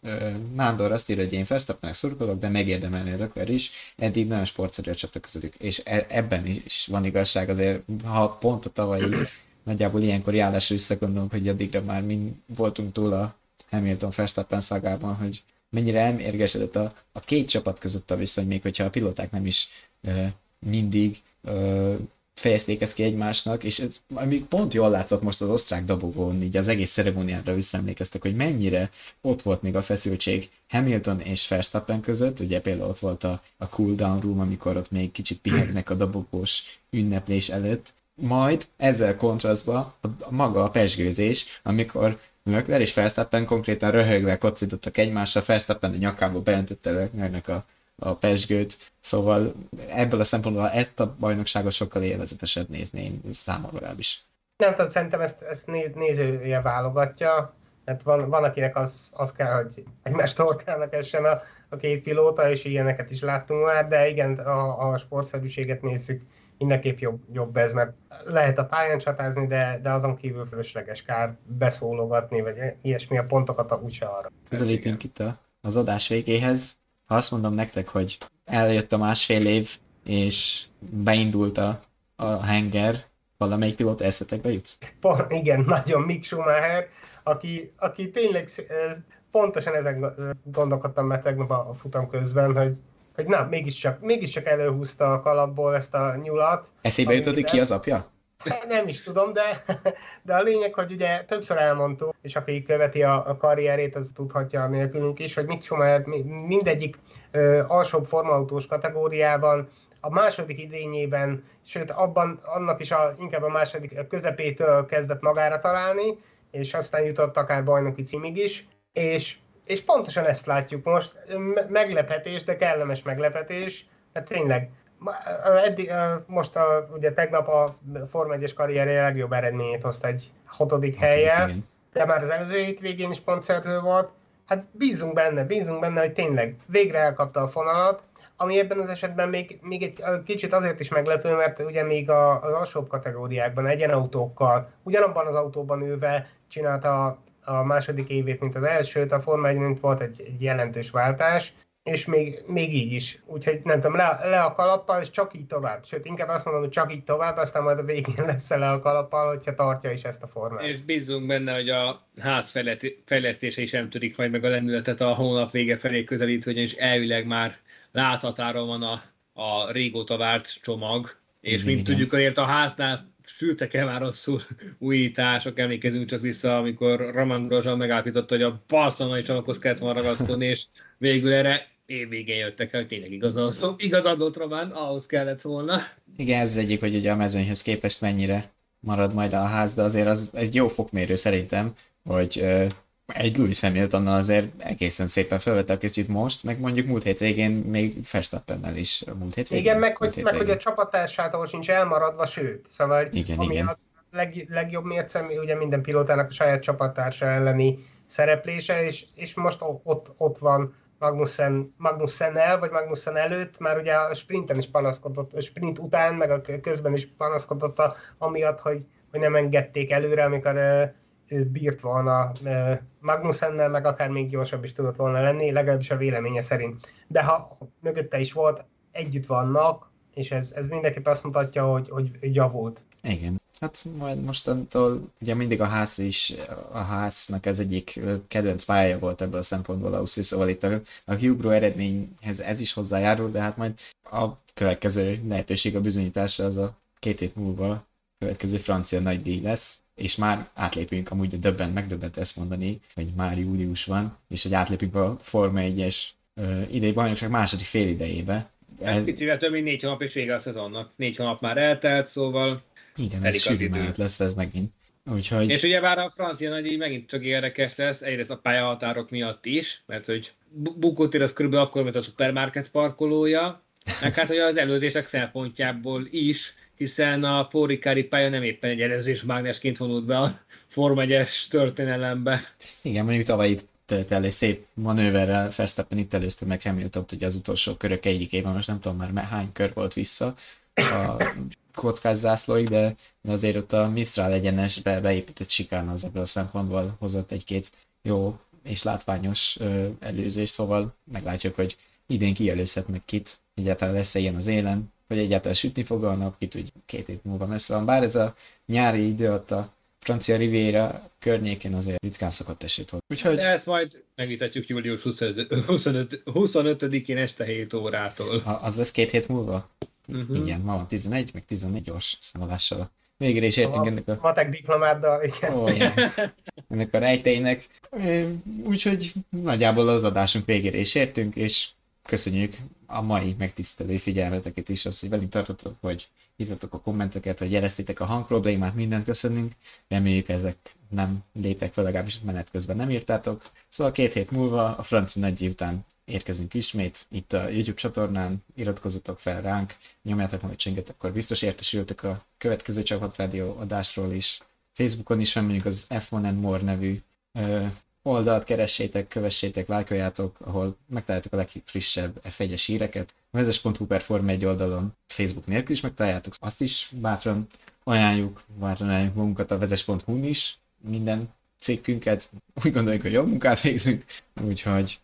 Nándor azt írja, hogy én Verstappennek szurkolok, de megérdemelni Leclerc is. Eddig nagyon sportszerű a csata közöttük, és e- ebben is van igazság azért, ha pont a tavalyi [clears throat] nagyjából ilyenkor járásra visszagondolunk, hogy addigra már mind voltunk túl a Hamilton Verstappen szagában, hogy mennyire elmérgesedett a, a két csapat között a viszony, még hogyha a pilóták nem is uh, mindig uh, fejezték ezt ki egymásnak, és ez még pont jól látszott most az osztrák dobogón, így az egész ceremóniára visszaemlékeztek, hogy mennyire ott volt még a feszültség Hamilton és Verstappen között, ugye például ott volt a, a cooldown room, amikor ott még kicsit pihegnek a dobogós ünneplés előtt, majd ezzel kontrasztba a, a maga a pesgőzés, amikor Leclerc és Verstappen konkrétan röhögve kocintottak egymásra, Verstappen a nyakába beöntötte Leclercnek a a pesgőt, szóval ebből a szempontból ezt a bajnokságot sokkal élvezetesebb nézni, én számomra legalábbis. Nem tudom, szerintem ezt, ezt néz, nézője válogatja, mert van, van akinek az, az kell, hogy egymás torkának essen a, a két pilóta, és ilyeneket is láttunk már, de igen, a, a sportszerűséget nézzük, mindenképp jobb, jobb ez, mert lehet a pályán csatázni, de, de azon kívül fölösleges kár beszólogatni, vagy ilyesmi a pontokat úgyse arra. Közelítünk itt a, az adás végéhez ha azt mondom nektek, hogy eljött a másfél év, és beindult a, a henger, valamelyik pilóta eszetekbe jut? Igen, nagyon Mick Schumacher, aki, aki tényleg pontosan ezen gondolkodtam meg tegnap a futam közben, hogy, hogy na, mégiscsak, mégiscsak előhúzta a kalapból ezt a nyulat. Eszébe jutott, hogy ki az apja? Nem is tudom, de, de a lényeg, hogy ugye többször elmondtuk, és aki követi a, a karrierét, az tudhatja nélkülünk is, hogy Mick Schumacher mindegyik ö, alsóbb formautós kategóriában a második idényében, sőt abban annak is a, inkább a második közepétől kezdett magára találni, és aztán jutott akár bajnoki címig is, és, és pontosan ezt látjuk most, meglepetés, de kellemes meglepetés, mert tényleg eddig, most a, ugye tegnap a Forma 1-es karrierje legjobb eredményét hozta egy hatodik helye, de már az előző hétvégén is pontszerző volt. Hát bízunk benne, bízunk benne, hogy tényleg végre elkapta a fonalat, ami ebben az esetben még, még egy kicsit azért is meglepő, mert ugye még a, az alsóbb kategóriákban, egyenautókkal, ugyanabban az autóban ülve csinálta a, a második évét, mint az elsőt, a Forma 1 volt egy, egy jelentős váltás, és még, még így is. Úgyhogy nem tudom, le, le a kalappal, és csak így tovább. Sőt, inkább azt mondom, hogy csak így tovább, aztán majd a végén [laughs] lesz le a kalappal, hogyha tartja is ezt a formát. És bízunk benne, hogy a ház fejlesztése is nem törik majd meg a lendületet a hónap vége felé közelít, és elvileg már láthatáron van a, a régóta várt csomag, és mint tudjuk, azért a háznál sültek el már rosszul [laughs] újítások, emlékezünk csak vissza, amikor Roman Grosjean megállapította, hogy a Barcelonai csomaghoz kellett volna ragaszkodni, és végül erre évvégén jöttek el, hogy tényleg igaz, igaz adott Román, ahhoz kellett volna. Igen, ez az egyik, hogy ugye a mezőnyhöz képest mennyire marad majd a ház, de azért az egy jó fokmérő szerintem, hogy egy Louis Hamiltonnal azért egészen szépen felvette a kicsit most, meg mondjuk múlt hétvégén még Verstappennel is múlt hétvégén. Igen, meg, hogy, meg hogy a csapattársától sincs elmaradva, sőt, szóval igen, ami igen. az leg, legjobb mérce, ugye minden pilótának a saját csapattársa elleni szereplése, és, és most ott, ott van Magnussen, Magnussen-el, vagy Magnussen előtt, már ugye a sprinten is panaszkodott, a sprint után, meg a közben is panaszkodott a, amiatt, hogy, hogy nem engedték előre, amikor ő bírt volna Magnussennel, meg akár még gyorsabb is tudott volna lenni, legalábbis a véleménye szerint. De ha mögötte is volt, együtt vannak, és ez, ez mindenképp azt mutatja, hogy, hogy javult. Igen. Hát majd mostantól ugye mindig a ház is, a háznak ez egyik kedvenc pályája volt ebből a szempontból a USZI, szóval itt a, a Hugro eredményhez ez is hozzájárul, de hát majd a következő lehetőség a bizonyításra az a két hét múlva következő francia nagy díj lesz, és már átlépünk, amúgy döbbent, megdöbbent ezt mondani, hogy már július van, és hogy átlépünk a Forma 1-es uh, idei bajnokság második fél idejébe. Ez... Picivel több mint négy hónap és vége a szezonnak. Négy hónap már eltelt, szóval igen, ez sűrű lesz ez megint. Úgyhogy... És ugye bár a francia nagy így megint csak érdekes lesz, egyrészt a pályahatárok miatt is, mert hogy Bukótér az körülbelül akkor, mint a supermarket parkolója, meg hát hogy az előzések szempontjából is, hiszen a Pórikári pálya nem éppen egy előzés mágnesként vonult be a Form 1 történelembe. Igen, mondjuk tavaly itt tölt el egy szép manőverrel Verstappen itt előzte meg Hamilton, hogy az utolsó körök egyikében, most nem tudom már hány kör volt vissza a kockás zászlóig, de, de azért ott a Mistral egyenesbe beépített sikán az ebből a szempontból hozott egy-két jó és látványos előzés, szóval meglátjuk, hogy idén ki előzhet meg kit, egyáltalán lesz-e ilyen az élen, vagy egyáltalán sütni fog a nap, ki tudj, két év múlva messze van. Bár ez a nyári idő ott a francia Riviera környékén azért ritkán szokott esét hozni. Úgyhogy... De ezt majd megvitatjuk július 25, 25, 25-én este 7 órától. Ha, az lesz két hét múlva? Uh-huh. Igen, ma van 11, meg 14 gyors számolással. Végre is értünk a ennek a... Matek diplomáddal, igen. Ó, igen. [laughs] ennek a rejtélynek. Úgyhogy nagyjából az adásunk végére is értünk, és köszönjük a mai megtisztelő figyelmeteket is, az, hogy velünk tartotok, hogy írtatok a kommenteket, hogy jeleztétek a hangproblémát, mindent köszönünk. Reméljük ezek nem léptek fel, legalábbis menet közben nem írtátok. Szóval két hét múlva a francia nagy után érkezünk ismét itt a YouTube csatornán, iratkozzatok fel ránk, nyomjátok meg a csenget, akkor biztos értesültek a következő csapatrádió adásról is. Facebookon is van az F1 and More nevű ö, oldalt, keressétek, kövessétek, lájkoljátok, ahol megtaláljátok a legfrissebb F1-es híreket. Vezes.hu per Form 1 oldalon Facebook nélkül is megtaláljátok, azt is bátran ajánljuk, bátran ajánljuk magunkat a vezes.hu-n is, minden cikkünket, úgy gondoljuk, hogy jó munkát végzünk, úgyhogy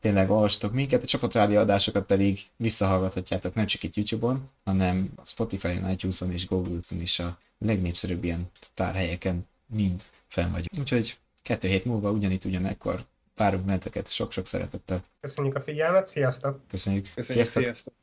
tényleg olvastok minket, a csapatrádi adásokat pedig visszahallgathatjátok nem csak itt YouTube-on, hanem a Spotify-on, iTunes-on és Google-on is a legnépszerűbb ilyen tárhelyeken mind fenn vagyunk. Úgyhogy kettő hét múlva ugyanitt ugyanekkor várunk benneteket sok-sok szeretettel. Köszönjük a figyelmet, sziasztok! Köszönjük! Köszönjük sziasztok! sziasztok.